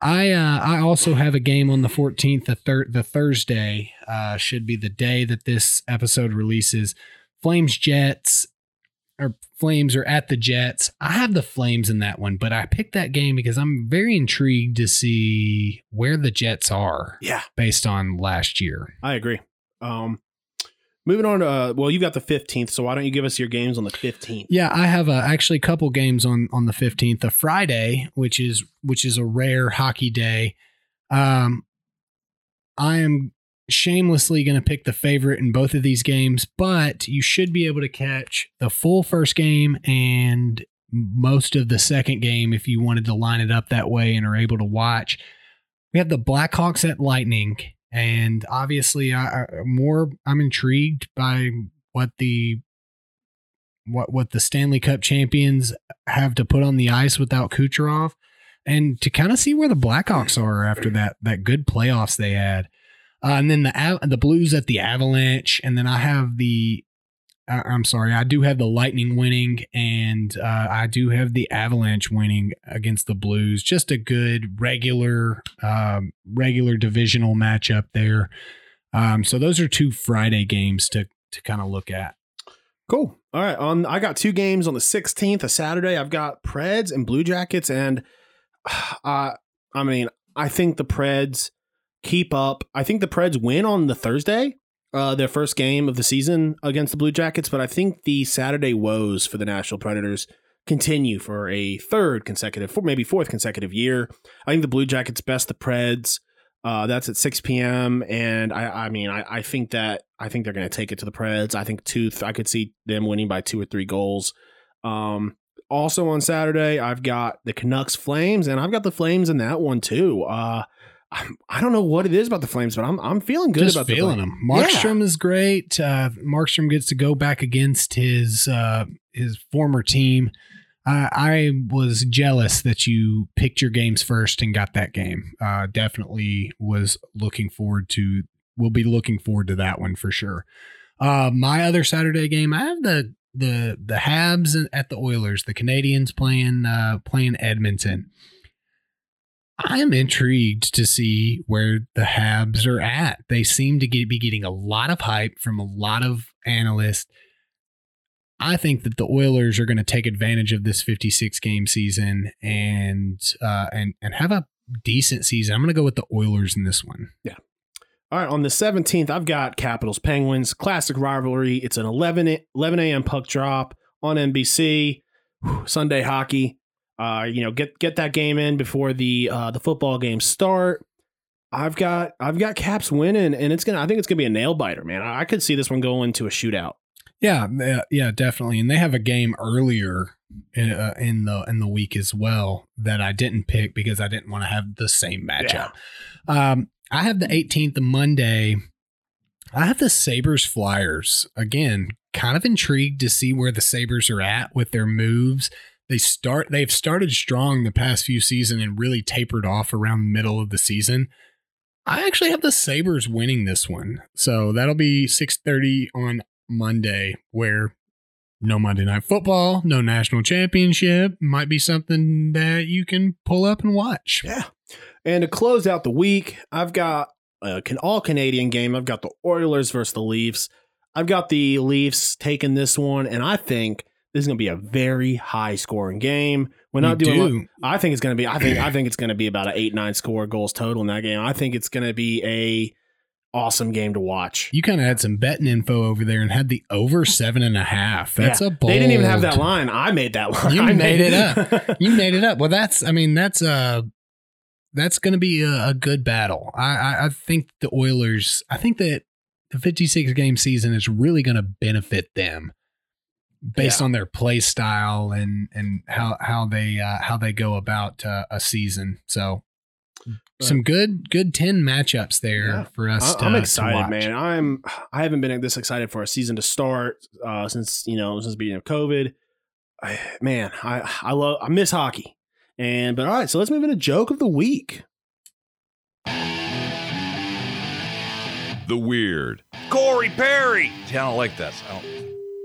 I uh, I also have a game on the 14th, the thir- the Thursday uh, should be the day that this episode releases. Flames Jets or Flames are at the Jets. I have the Flames in that one, but I picked that game because I'm very intrigued to see where the Jets are Yeah, based on last year. I agree. Um, moving on to, uh, well, you've got the 15th, so why don't you give us your games on the 15th? Yeah, I have a, actually a couple games on on the 15th, a Friday, which is which is a rare hockey day. Um I am shamelessly going to pick the favorite in both of these games, but you should be able to catch the full first game and most of the second game if you wanted to line it up that way and are able to watch. We have the Blackhawks at Lightning, and obviously, I, I more I'm intrigued by what the what what the Stanley Cup champions have to put on the ice without Kucherov, and to kind of see where the Blackhawks are after that that good playoffs they had. Uh, and then the the Blues at the Avalanche, and then I have the. Uh, I'm sorry, I do have the Lightning winning, and uh, I do have the Avalanche winning against the Blues. Just a good regular, um, regular divisional matchup there. Um, so those are two Friday games to to kind of look at. Cool. All right. On I got two games on the 16th, a Saturday. I've got Preds and Blue Jackets, and [SIGHS] uh, I mean, I think the Preds keep up. I think the Preds win on the Thursday, uh, their first game of the season against the Blue Jackets, but I think the Saturday woes for the Nashville Predators continue for a third consecutive, maybe fourth consecutive year. I think the Blue Jackets best the Preds. Uh, that's at 6 p.m. And I, I mean, I, I think that I think they're going to take it to the Preds. I think two. I could see them winning by two or three goals. Um, also on Saturday, I've got the Canucks Flames, and I've got the Flames in that one too. Uh, I don't know what it is about the Flames, but I'm I'm feeling good Just about feeling the them. Markstrom is great. Uh, Markstrom gets to go back against his uh, his former team. I I was jealous that you picked your games first and got that game. Uh, definitely was looking forward to. We'll be looking forward to that one for sure. Uh, my other Saturday game, I have the the the Habs at the Oilers. The Canadiens playing uh, playing Edmonton. I am intrigued to see where the Habs are at. They seem to get, be getting a lot of hype from a lot of analysts. I think that the Oilers are going to take advantage of this 56 game season and uh, and and have a decent season. I'm going to go with the Oilers in this one. Yeah. All right, on the 17th, I've got Capitals Penguins, classic rivalry. It's an 11, 11 a.m. puck drop on NBC, Whew, Sunday hockey. Uh, you know, get get that game in before the uh, the football games start. I've got I've got Caps winning, and it's gonna. I think it's gonna be a nail biter, man. I, I could see this one going to a shootout. Yeah, yeah, yeah, definitely. And they have a game earlier in, uh, in the in the week as well that I didn't pick because I didn't want to have the same matchup. Um, I have the 18th, the Monday. I have the Sabres Flyers again. Kind of intrigued to see where the Sabres are at with their moves. They start. They've started strong the past few seasons and really tapered off around the middle of the season. I actually have the Sabres winning this one, so that'll be 6:30 on Monday, where no Monday Night Football, no national championship, might be something that you can pull up and watch. Yeah. And to close out the week, I've got an all Canadian game. I've got the Oilers versus the Leafs. I've got the Leafs taking this one, and I think this is going to be a very high scoring game. We're not doing. do. I think it's going to be. I think. I [CLEARS THROAT] think it's going to be about an eight nine score goals total in that game. I think it's going to be a awesome game to watch. You kind of had some betting info over there and had the over seven and a half. That's Yeah. a bold. They didn't even have that line. I made that line. You [LAUGHS] I made it up. [LAUGHS] You made it up. Well, that's. I mean, that's uh that's going to be a, a good battle. I, I I think the Oilers. I think that the 56 game season is really going to benefit them based Yeah. on their play style and and how how they uh, how they go about uh, a season. So. Some good, good ten matchups there Yeah. for us. I- to, I'm to excited, watch. man. I'm I haven't been this excited for a season to start uh, since you know since the beginning of COVID. I, man, I I love I miss hockey. And but all right, so let's move into joke of the week. The weird. Corey Perry. See, I don't like this. I don't.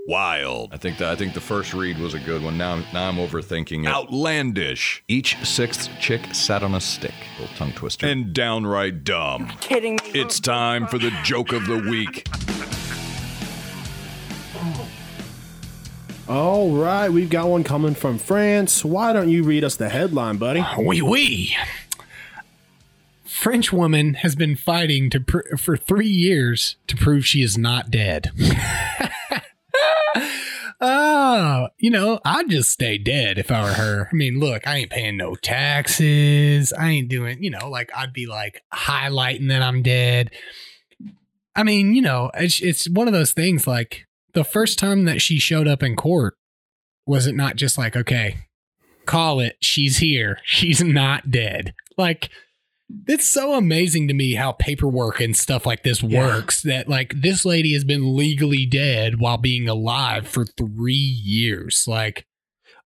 Wild. I think that I think the first read was a good one. Now, now I'm overthinking it. Outlandish. Each sixth chick sat on a stick. Little tongue twister. And downright dumb. kidding me. It's time for the joke of the week. All right, we've got one coming from France. Why don't you read us the headline, buddy? Oui, oui. French woman has been fighting to pr- for three years to prove she is not dead. [LAUGHS] Oh, you know, I'd just stay dead if I were her. I mean, look, I ain't paying no taxes. I ain't doing, you know, like I'd be like highlighting that I'm dead. I mean, you know, it's, it's one of those things like the first time that she showed up in court, was it not just like, okay, call it, she's here, she's not dead? Like, it's so amazing to me how paperwork and stuff like this Yeah. works that like this lady has been legally dead while being alive for three years. Like,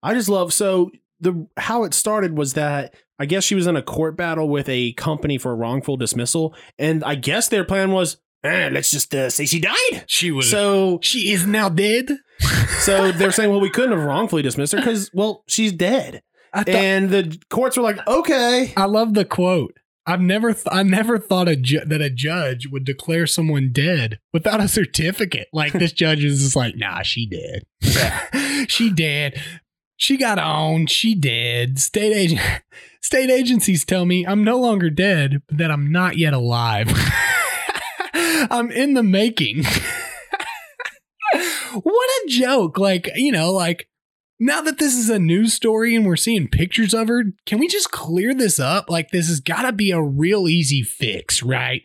I just love so the how it started was that I guess she was in a court battle with a company for wrongful dismissal, and I guess their plan was, eh, let's just uh, say she died. She was. So, she is now dead. [LAUGHS] so they're saying, well, we couldn't have wrongfully dismissed her because, well, she's dead. Thought, And the courts were like, okay, I love the quote. I've never, th- I never thought a ju- that a judge would declare someone dead without a certificate. Like this judge is just like, nah, she dead. [LAUGHS] she dead. She got on. She dead. State agent, [LAUGHS] state agencies tell me I'm no longer dead, but that I'm not yet alive. [LAUGHS] I'm in the making. what a joke! Like you know, like now that this is a news story and we're seeing pictures of her, can we just clear this up? Like, this has got to be a real easy fix, right?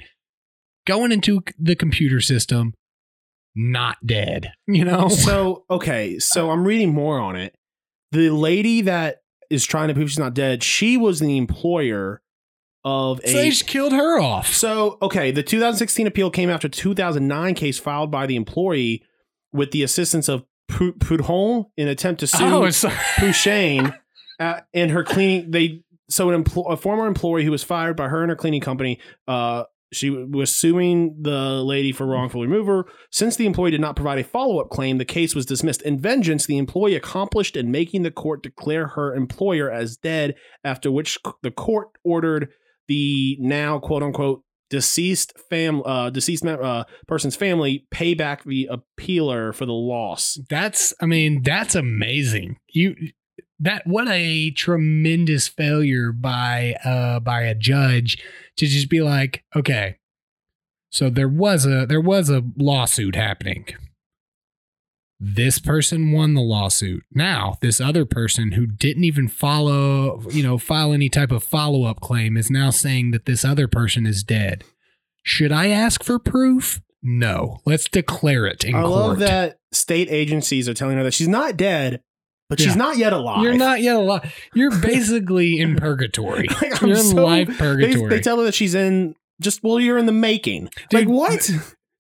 Going into the computer system, not dead, [LAUGHS] you know? So okay, so I'm reading more on it. The lady that is trying to prove she's not dead, she was the employer of a. So they just killed her off. So okay, the 2016 appeal came after 2009 case filed by the employee with the assistance of Pudhon in attempt to sue Oh, it's [LAUGHS] Pouchain uh, and her cleaning. They so an empl- a former employee who was fired by her and her cleaning company. Uh, she was suing the lady for wrongful remover. Since the employee did not provide a follow up claim, the case was dismissed. In vengeance, the employee accomplished in making the court declare her employer as dead, after which the court ordered the now quote unquote deceased fam uh, deceased uh, person's family pay back the appealer for the loss. that's, I mean, that's amazing. You, that, what a tremendous failure by, uh, by a judge to just be like, okay, so there was a, there was a lawsuit happening. This person won the lawsuit. Now, this other person who didn't even follow, you know, file any type of follow up claim is now saying that this other person is dead. Should I ask for proof? No. Let's declare it in I court. love that state agencies are telling her that she's not dead, but she's Yeah. not yet alive. You're not yet alive. You're basically in [LAUGHS] purgatory. Like, You're in so- life They, purgatory. they tell her that she's in just well, you're in the making. like what?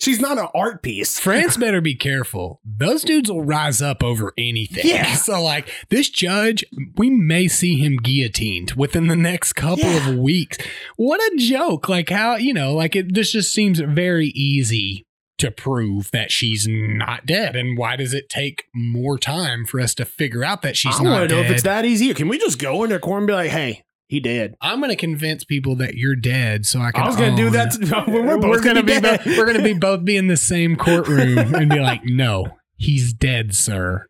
She's not an art piece. [LAUGHS] France better be careful. Those dudes will rise up over anything. Yeah. [LAUGHS] So, like, this judge, we may see him guillotined within the next couple of weeks. What a joke. Like, how, you know, like, it, this just seems very easy to prove that she's not dead. And why does it take more time for us to figure out that she's I not want to know if it's that easy. Can we just go into court and be like, "Hey, he did." I'm going to convince people that you're dead so I can. I was going to do that. To, when we're both we're gonna be dead. bo- we're gonna be both be in the same courtroom and be like, [LAUGHS] no, he's dead, sir.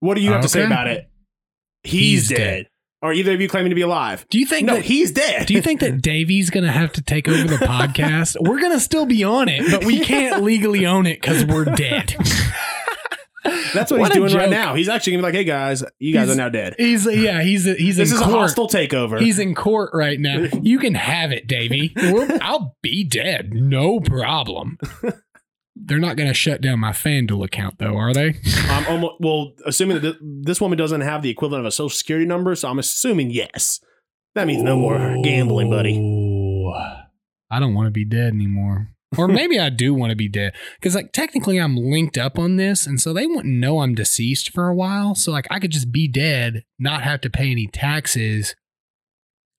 What do you have to say about it? He's, He's dead. dead. Or either of you claiming to be alive? Do you think No, that he's dead. do you think that [LAUGHS] Davey's gonna have to take over the podcast? [LAUGHS] We're gonna still be on it, but we can't legally own it because we're dead. That's what, What he's doing right now. He's actually gonna be like, "Hey guys, you guys He's- are now dead. He's yeah, he's he's This in is a hostile takeover." He's in court right now. You can have it, Davey. I'll be dead, no problem. They're not gonna shut down my FanDuel account though, are they? I'm almost well, assuming that th- this woman doesn't have the equivalent of a social security number, so I'm assuming yes. That means no more gambling, buddy. I don't want to be dead anymore. Or [LAUGHS] maybe I do want to be dead because, like, technically I'm linked up on this, and so they wouldn't know I'm deceased for a while. So, like, I could just be dead, not have to pay any taxes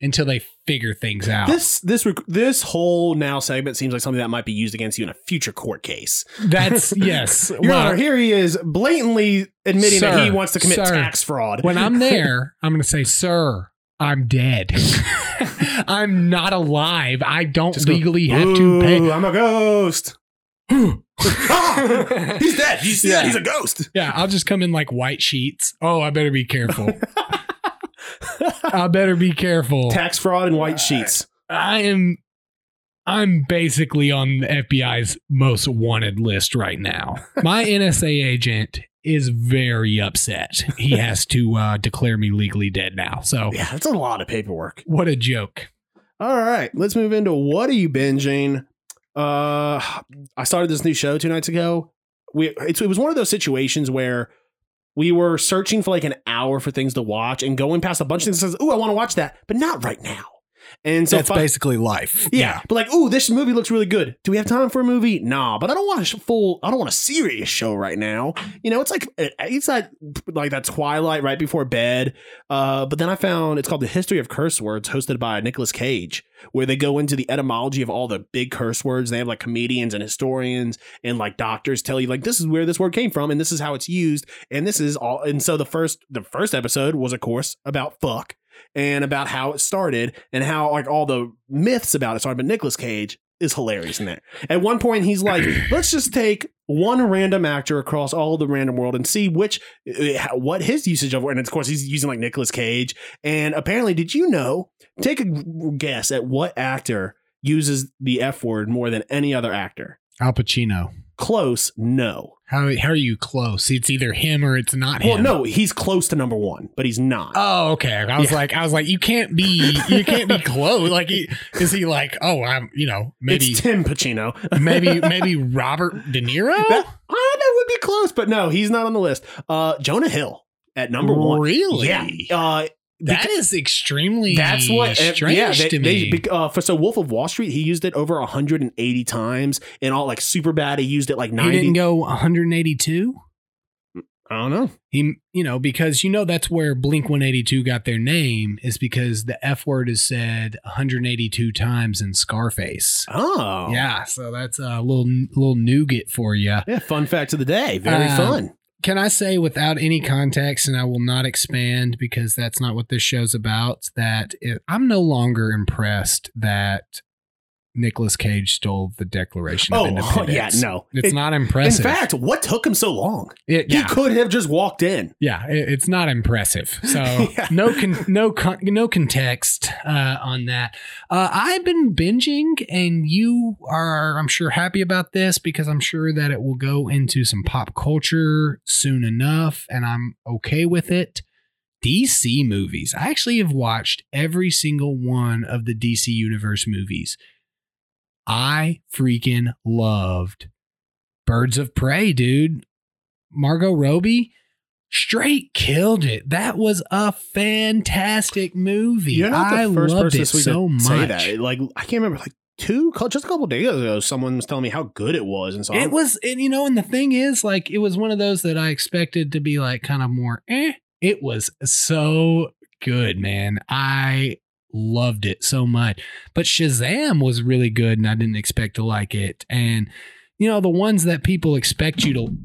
until they figure things out. This this this whole now segment seems like something that might be used against you in a future court case. That's [LAUGHS] yes. Your Well, Honor, here he is blatantly admitting that he wants to commit sir, tax fraud. when I'm [LAUGHS] there, I'm going to say, "Sir, I'm dead. [LAUGHS] I'm not alive. I don't Just go, legally have to pay." I'm a ghost. [GASPS] [LAUGHS] He's dead. That? Yeah. He's a ghost. Yeah, I'll just come in like white sheets. Oh, I better be careful. [LAUGHS] I better be careful. Tax fraud and white sheets. I am I'm basically on the FBI's most wanted list right now. My NSA agent is very upset. He [LAUGHS] has to uh, declare me legally dead now. So, Yeah, that's a lot of paperwork. what a joke. All right, let's move into what are you binging? Uh, I started this new show two nights ago. We it's, it was one of those situations where we were searching for like an hour for things to watch and going past a bunch of things that says, "Oh, I want to watch that," but not right now. And so That's basically life. yeah. But like, ooh, this movie looks really good. Do we have time for a movie? Nah, but I don't want a full. I don't want a serious show right now. You know, it's like it's like, like that Twilight right before bed. Uh, but then I found it's called the History of Curse Words, hosted by Nicolas Cage, where they go into the etymology of all the big curse words. They have like comedians and historians and like doctors tell you like this is where this word came from and this is how it's used and this is all. And so the first the first episode was of course about fuck and about how it started and how like all the myths about it started. But Nicolas Cage is hilarious in there. At one point, he's like, [CLEARS THROAT] "Let's just take one random actor across all the random world and see which uh, what his usage of." And of course, he's using like Nicolas Cage. And apparently, did you know? Take a guess at what actor uses the F word more than any other actor. Al Pacino. Close, no. How how are you close? It's either him or it's not him. Well, no, he's close to number one, but he's not. Oh, okay. I was Yeah. like, I was like, you can't be, you can't be close. Like, he, is he like, oh, I'm, you know, maybe, it's Tim Pacino. [LAUGHS] maybe, [LAUGHS] maybe Robert De Niro? That, ah, that would be close, but no, he's not on the list. Uh, Jonah Hill at number one. Really? Yeah. Uh, that is extremely. that's what. strange yeah. They, to they- me. bec- uh, for so Wolf of Wall Street, he used it over 180 times, and all like Superbad. He used it like he 90. didn't go 182. I don't know. He, you know, because you know that's where Blink 182 got their name is because the F word is said 182 times in Scarface. Oh, Yeah, so that's a little little nougat for you. Yeah. Fun fact of the day. Very Um, fun. Can I say without any context, and I will not expand because that's not what this show's about, that it, I'm no longer impressed that Nicolas Cage stole the Declaration Oh, [LAUGHS] of Independence. yeah. No, It's It- not impressive. In fact, what took him so long? It- He could have just walked in. yeah, it- it's not impressive. So [LAUGHS] Yeah. no, con- no, con- no context uh, on that. Uh, I've been binging, and you are, I'm sure, happy about this because I'm sure that it will go into some pop culture soon enough, and I'm okay with it. DC movies. I actually have watched every single one of the DC Universe movies. I freaking loved Birds of Prey, dude. Margot Robbie straight killed it. That was a fantastic movie. You're not the I first loved person it so much. say that. Like I can't remember, like two, just a couple days ago, someone was telling me how good it was, and so It I'm- was, and you know, and the thing is, like, it was one of those that I expected to be like kind of more eh. It was so good, man. I loved it so much. But Shazam was really good, and I didn't expect to like it. And you know, the ones that people expect you to,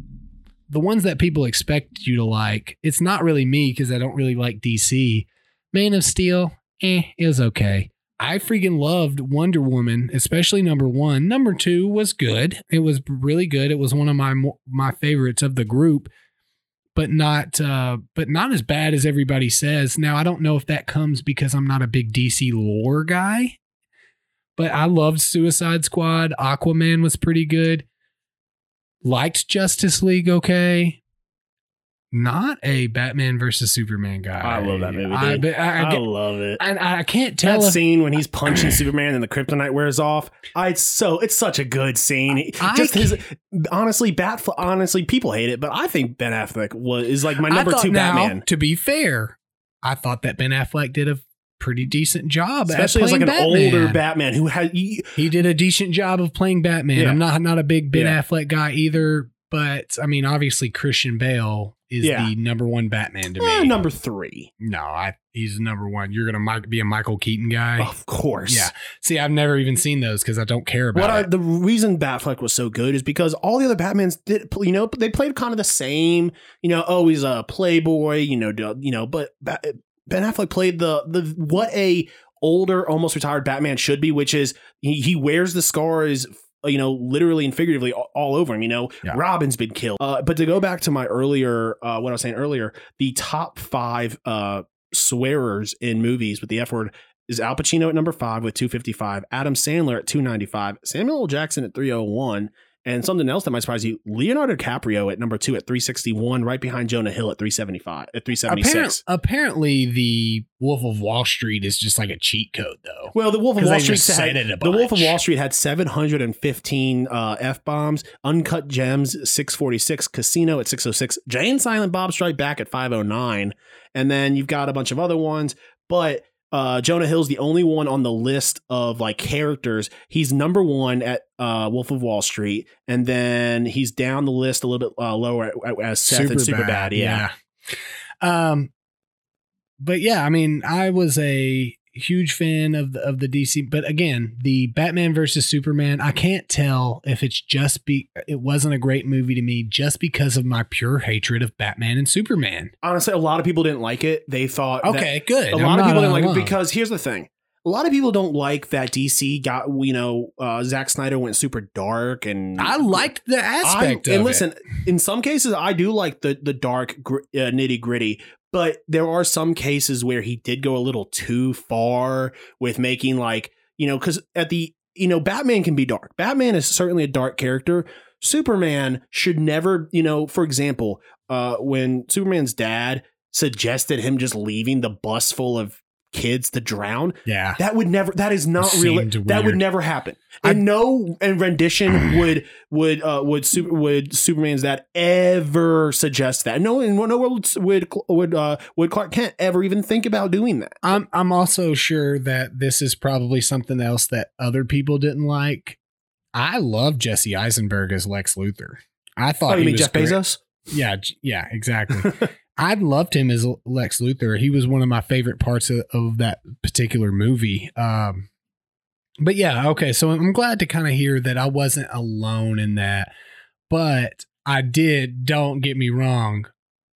the ones that people expect you to like, it's not really me because I don't really like DC. Man of Steel, eh, was okay. I freaking loved Wonder Woman, especially number one. Number two was good. It was really good. It was one of my my favorites of the group, but not uh, but not as bad as everybody says. Now I don't know if that comes because I'm not a big DC lore guy, but I loved Suicide Squad. Aquaman was pretty good. Liked Justice League okay. Not a Batman versus Superman guy. I love that movie, I, I, I, I love it. and I can't tell that if scene when he's punching [CLEARS THROAT] Superman and the kryptonite wears off. I it's so it's such a good scene. Just his honestly, Bat honestly, people hate it, but I think Ben Affleck was is like my number two now, Batman. To be fair, I thought that Ben Affleck did a pretty decent job, Especially as like an Batman. older Batman who had he, He did a decent job of playing Batman. Yeah. I'm not not a big Ben Yeah. Affleck guy either, but I mean, obviously Christian Bale is Yeah. the number one Batman to eh, me. number three. no, I he's number one. You're gonna be a Michael Keaton guy. Of course. Yeah. See, I've never even seen those because I don't care about What I, it. the reason Batfleck was so good is because all the other Batmans did, you know, they played kind of the same. You know, oh, he's a playboy. You know, you know, but Ben Affleck played the the what a older, almost retired Batman should be, which is he, he wears the scars. You know, literally and figuratively all, all over him. You know, Yeah. Robin's been killed. Uh, but to go back to my earlier, uh, what I was saying earlier, the top five uh, swearers in movies with the F word is Al Pacino at number five with 255, Adam Sandler at 295, Samuel L. Jackson at 301, and something else that might surprise you, Leonardo DiCaprio at number two at 361, right behind Jonah Hill at 375, at 376. Apparent- apparently, the Wolf of Wall Street is just like a cheat code, though. Well, the Wolf of Wall Street had, said it a the Wolf of. Wall Street had 715 uh, f bombs, Uncut Gems 646, Casino at 606, Jay and Silent Bob Strike Back at 509, and then you've got a bunch of other ones. But uh, Jonah Hill's the only one on the list of like characters. He's number one at uh, Wolf of Wall Street, and then he's down the list a little bit uh, lower as Seth and Superbad. Yeah. yeah. Um, but yeah, I mean, I was a huge fan of the, of the DC, but again, the Batman versus Superman, I can't tell if it's just be it wasn't a great movie to me just because of my pure hatred of Batman and Superman. Honestly, a lot of people didn't like it. They thought Okay, good. a I'm lot of people didn't like it because here's the thing. A lot of people don't like that DC got you know uh, Zack Snyder went super dark and I liked the aspect I- and it. listen, in some cases, I do like the the dark gr- uh, nitty gritty, but there are some cases where he did go a little too far with making like you know because at the you know Batman can be dark. Batman is certainly a dark character. Superman should never you know for example uh, when Superman's dad suggested him just leaving the bus full of kids to drown Yeah. that would never. That is not real. That would never happen. I- And no and rendition [CLEARS THROAT] would would uh, would super, would Superman's dad ever suggest that? No, and no would would would uh, would Clark Kent ever even think about doing that? I'm I'm also sure that this is probably something else that other people didn't like. I love Jesse Eisenberg as Lex Luthor. I thought Oh, you he mean was Jeff great. Bezos? Yeah, yeah, exactly. [LAUGHS] I loved him as Lex Luthor. He was one of my favorite parts of, of that particular movie. Um, but yeah, okay. So I'm glad to kind of hear that I wasn't alone in that. But I did, don't get me wrong,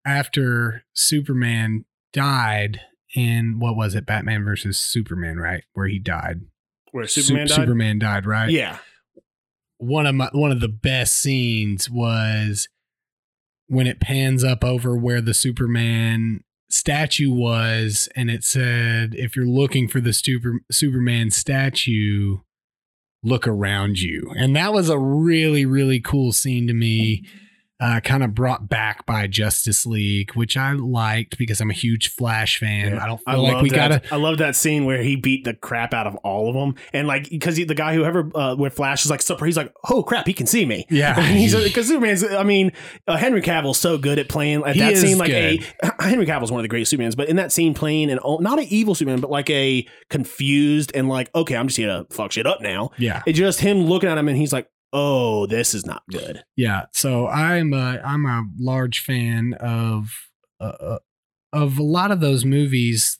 after Superman died in what was it, Batman versus Superman, right? Where he died. Where Su- Superman died? Superman died, right? Yeah. one of my one of the best scenes was when it pans up over where the Superman statue was and it said if you're looking for the super, Superman statue look around you. And that was a really really cool scene to me mm-hmm. Uh, kind of brought back by Justice League which I liked because I'm a huge Flash fan I don't feel I like love we that. gotta I love that scene where he beat the crap out of all of them, and like because the guy whoever uh, where Flash is like super, he's like, oh crap, he can see me. Yeah. [LAUGHS] Because [LAUGHS] Superman's. I mean, uh, Henry Cavill's so good at playing at He that scene. Like good. a [CLEARS THROAT] Henry Cavill's one of the great Supermans, but in that scene, playing an oh, not an evil Superman, but like a confused and like, okay, I'm just here to fuck shit up now. yeah It's just him looking at him, and he's like, oh, this is not good. Yeah, so I'm a I'm a large fan of uh, uh, of a lot of those movies.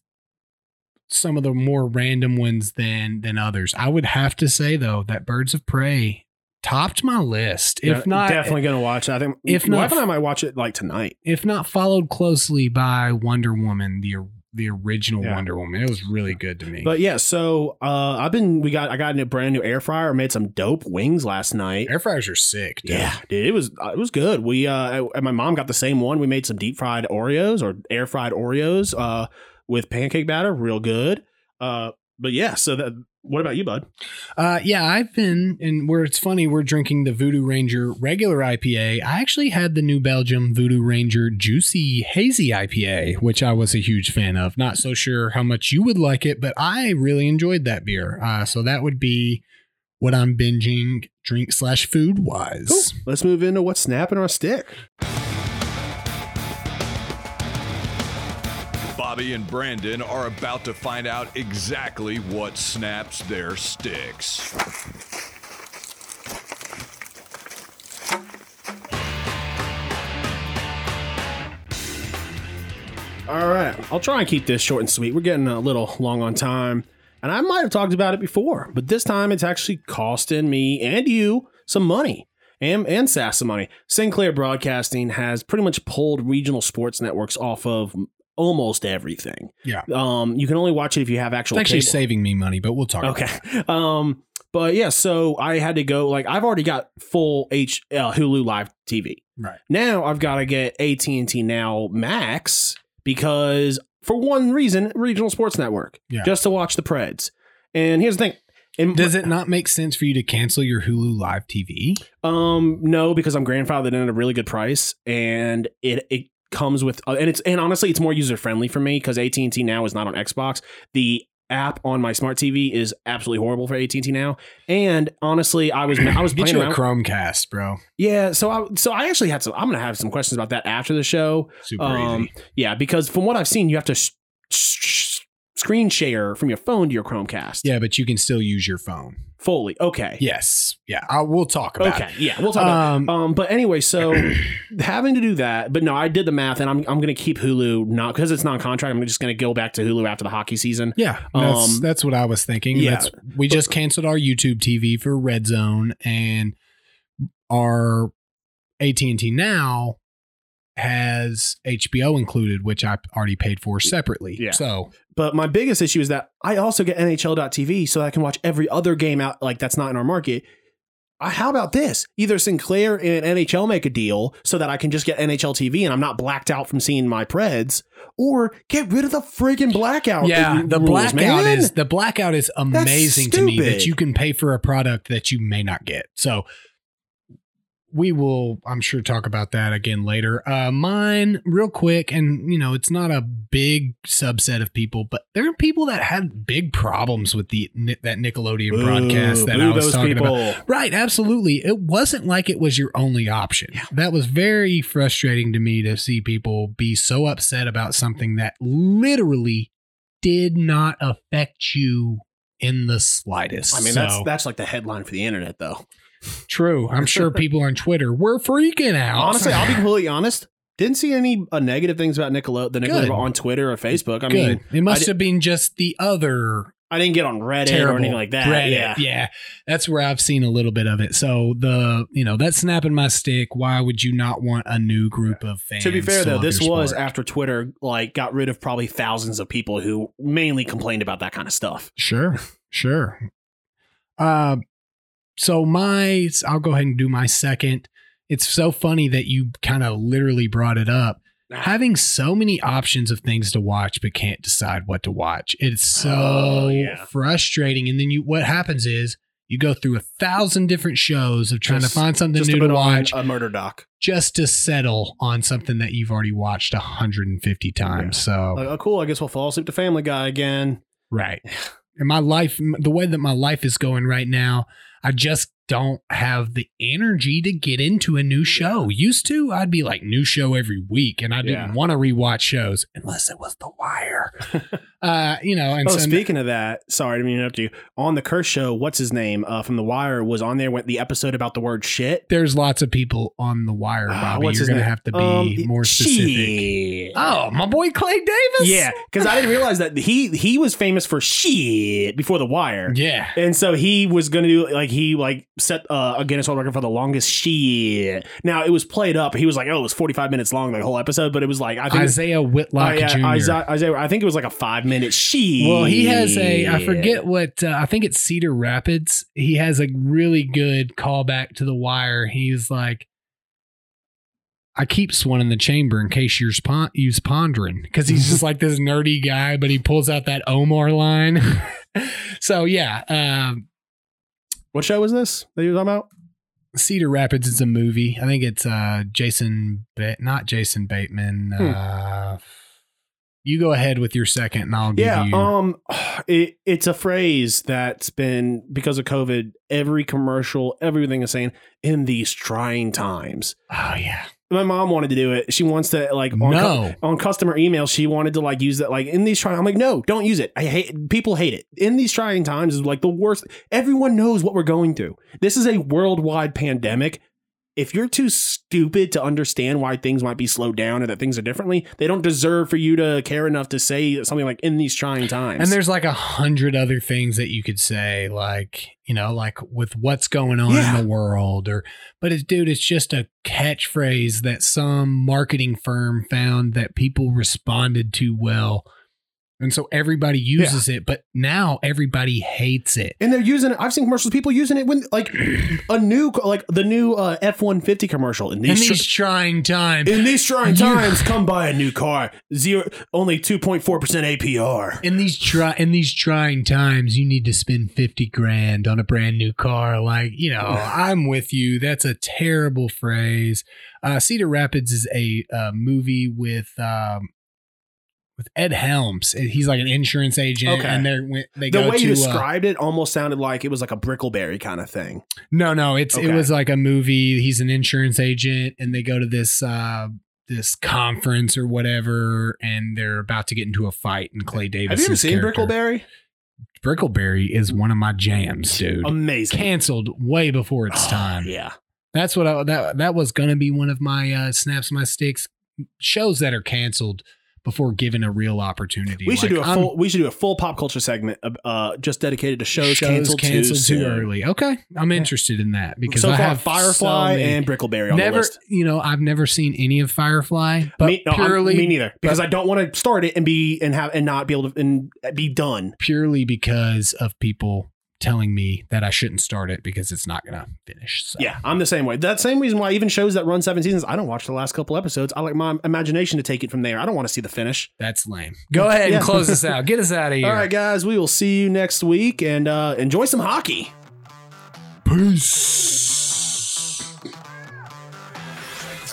Some of the more random ones than than others. I would have to say though that Birds of Prey topped my list. If not, definitely gonna watch. it. I think if not- I might watch it like tonight. if not followed closely by Wonder Woman, the the original Yeah. Wonder Woman. It was really good to me. But yeah, so uh, I've been we got I got a brand new air fryer. Made some dope wings last night. air fryers are sick. Dude. Yeah, dude, it was uh, it was good. We uh, and my mom got the same one. We made some deep fried Oreos or air fried Oreos uh, with pancake batter, real good. Uh, but yeah, so that. What about you, bud? Uh, yeah, I've been, and where it's funny, we're drinking the Voodoo Ranger regular IPA. I actually had the New Belgium Voodoo Ranger Juicy Hazy IPA, which I was a huge fan of. Not so sure how much you would like it, but I really enjoyed that beer. Uh, so that would be what I'm binging, drink slash food wise. Cool. Let's move into what's snapping our stick. Bobby and Brandon are about to find out exactly what snaps their sticks. All right, I'll try and keep this short and sweet. We're getting a little long on time, and I might have talked about it before, but this time it's actually costing me and you some money. And, and SAS some money. Sinclair Broadcasting has pretty much pulled regional sports networks off of almost everything. Yeah. Um, you can only watch it if you have actual. It's actually cable. saving me money, but we'll talk. about Okay. [LAUGHS] Um, but yeah, so I had to go. Like, I've already got full H uh, Hulu Live TV. Right. Now I've got to get AT and T Now Max because for one reason, regional sports network, Yeah. just to watch the Preds. And here's the thing. In, Does it not make sense for you to cancel your Hulu Live TV? Um, no, because I'm grandfathered in at a really good price, and it it comes with uh, and it's and honestly, it's more user friendly for me because AT and T now is not on Xbox. The app on my smart TV is absolutely horrible for AT and T now, and honestly, I was I was Get playing you a. Chromecast, bro. Yeah, so I so I actually had some. I'm gonna have some questions about that after the show. Super Um, easy. yeah, because from what I've seen, you have to sh- sh- screen share from your phone to your Chromecast. Yeah, but you can still use your phone. Fully. Okay. Yes. Yeah. I, we'll talk about Okay. it. Yeah, we'll talk about. Um, Um, but anyway, so [CLEARS THROAT] having to do that, but no, I did the math, and I'm I'm going to keep Hulu not because it's non-contract. I'm just going to go back to Hulu after the hockey season. Yeah, that's, Um, that's what I was thinking. yeah. That's, we just canceled our YouTube TV for Red Zone, and our AT and T now has HBO included, which I already paid for separately. Yeah. So But my biggest issue is that I also get NHL.tv so I can watch every other game out like that's not in our market. Uh, How about this? Either Sinclair and NHL make a deal so that I can just get NHL TV and I'm not blacked out from seeing my Preds, or get rid of the freaking blackout. yeah, the rules, blackout man. is the blackout is amazing to me that you can pay for a product that you may not get. So we will, I'm sure, talk about that again later. Uh, mine, real quick, and you know, it's not a big subset of people, but there are people that had big problems with the that Nickelodeon broadcast that I was those talking people. about. Right, absolutely. It wasn't like it was your only option. Yeah. That was very frustrating to me to see people be so upset about something that literally did not affect you in the slightest. I mean, So, that's that's like the headline for the internet, though. True. I'm sure [LAUGHS] people on Twitter were freaking out. Honestly, I'll be completely honest. Didn't see any uh, negative things about Nickelode, the Good. Nickelodeon on Twitter or Facebook. I Good. mean, it must I have been just the other I didn't get on Reddit terrible or anything like that. Reddit. Yeah. yeah, that's where I've seen a little bit of it. So the you know that snapping my stick. Why would you not want a new group of fans? To be fair, though, this was sport? after Twitter like got rid of probably thousands of people who mainly complained about that kind of stuff. Sure, sure. Uh, so my, I'll go ahead and do my second. It's so funny that you kind of literally brought it up. Having so many options of things to watch, but can't decide what to watch. It's so Oh, yeah. frustrating. And then you, what happens is you go through a thousand different shows of trying Just- to find something new to to put on watch, a murder doc, just to settle on something that you've already watched 150 times. So like, oh, cool. I guess we'll fall asleep to Family Guy again. Right. [SIGHS] And my life, the way that my life is going right now, I just don't have the energy to get into a new show. Used to, I'd be like new show every week, and I didn't Yeah. want to rewatch shows unless it was The Wire. [LAUGHS] uh, you know, and oh, so speaking of that, sorry to interrupt you. On the Curse show, what's his name uh, from The Wire was on there. Went the episode about the word shit. there's lots of people on The Wire, Ah, Bobby. what's You're gonna name? have to be Um, more specific. shit. Oh, my boy Clay Davis. Yeah, because I didn't realize that he he was famous for shit before The Wire. yeah. And so he was gonna do like he like set uh, a Guinness World Record for the longest shit. Now it was played up. He was like, oh, it was forty five minutes long, the whole episode, but it was like I think Isiah Whitlock Oh, yeah, Jr. Isiah, Isiah- I think it was like a five minute shit. Well, he has a I forget what uh, I think it's Cedar Rapids. He has a really good callback to the wire. He's like I keep one in the chamber in case you're pon- you's pondering because he's just like this nerdy guy, but he pulls out that Omar line. [LAUGHS] so yeah, um, What show was this that you were talking about? Cedar Rapids is a movie. I think it's uh, Jason, ba- not Jason Bateman. Hmm. Uh, you go ahead with your second, and I'll give Yeah, you. um, [SIGHS] it, it's a phrase that's been because of COVID. Every commercial, everything is saying in these trying times. oh yeah, My mom wanted to do it. She wants to like on, cu- no. on customer email. She wanted to like use that like in these trying. I'm like, no, don't use it. I hate people hate it. In these trying times is like the worst. Everyone knows what we're going through. This is a worldwide pandemic. If you're too stupid to understand why things might be slowed down or that things are differently, they don't deserve for you to care enough to say something like in these trying times. And there's like a hundred other things that you could say, like, you know, like with what's going on Yeah. in the world, or, but it's, dude, it's just a catchphrase that some marketing firm found that people responded to well. And so everybody uses it, but now everybody hates it. and they're using it. I've seen commercials, people using it when like a new, like the new uh, F one fifty commercial. In In these, these trying times, in these trying times, come buy a new car. Zero, only two point four percent APR. in these try in these trying times, you need to spend fifty grand on a brand new car. Like, you know, [LAUGHS] I'm with you. That's a terrible phrase. Uh, Cedar Rapids is a uh, movie with um, with Ed Helms. He's like an insurance agent, Okay. and they're they The way to you uh, described it almost sounded like it was like a Brickleberry kind of thing. no, no, it's it was like a movie. He's an insurance agent, and they go to this uh, this conference or whatever, and they're about to get into a fight, and Clay Davis. Have you ever seen Brickleberry? Brickleberry is one of my jams, dude. Amazing. Canceled way before its Oh, time. yeah. That's what I, that that was gonna be one of my uh, snaps my sticks shows that are canceled before given a real opportunity. We should Like, do a I'm- full. We should do a full pop culture segment, uh, uh, just dedicated to shows, canceled, canceled too, too early. Okay, I'm interested in that because so I far, have Firefly so and Brickleberry on the never. list. You know, I've never seen any of Firefly, but me, no, I'm- me neither, because I don't want to start it and be and have and not be able to and be done. purely because of people telling me that I shouldn't start it because it's not gonna finish. So. Yeah, I'm the same way. That same reason why even shows that run seven seasons, I don't watch the last couple episodes. I like my imagination to take it from there. I don't want to see the finish. that's lame. Go ahead Yeah. and close this [LAUGHS] out. Get us out of here. All right, guys, we will see you next week and uh, enjoy some hockey. Peace.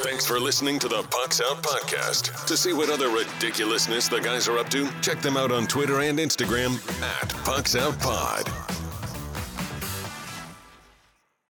Thanks for listening to the Pucks Out Podcast. To see what other ridiculousness the guys are up to, check them out on Twitter and Instagram at Pucks Out Pod.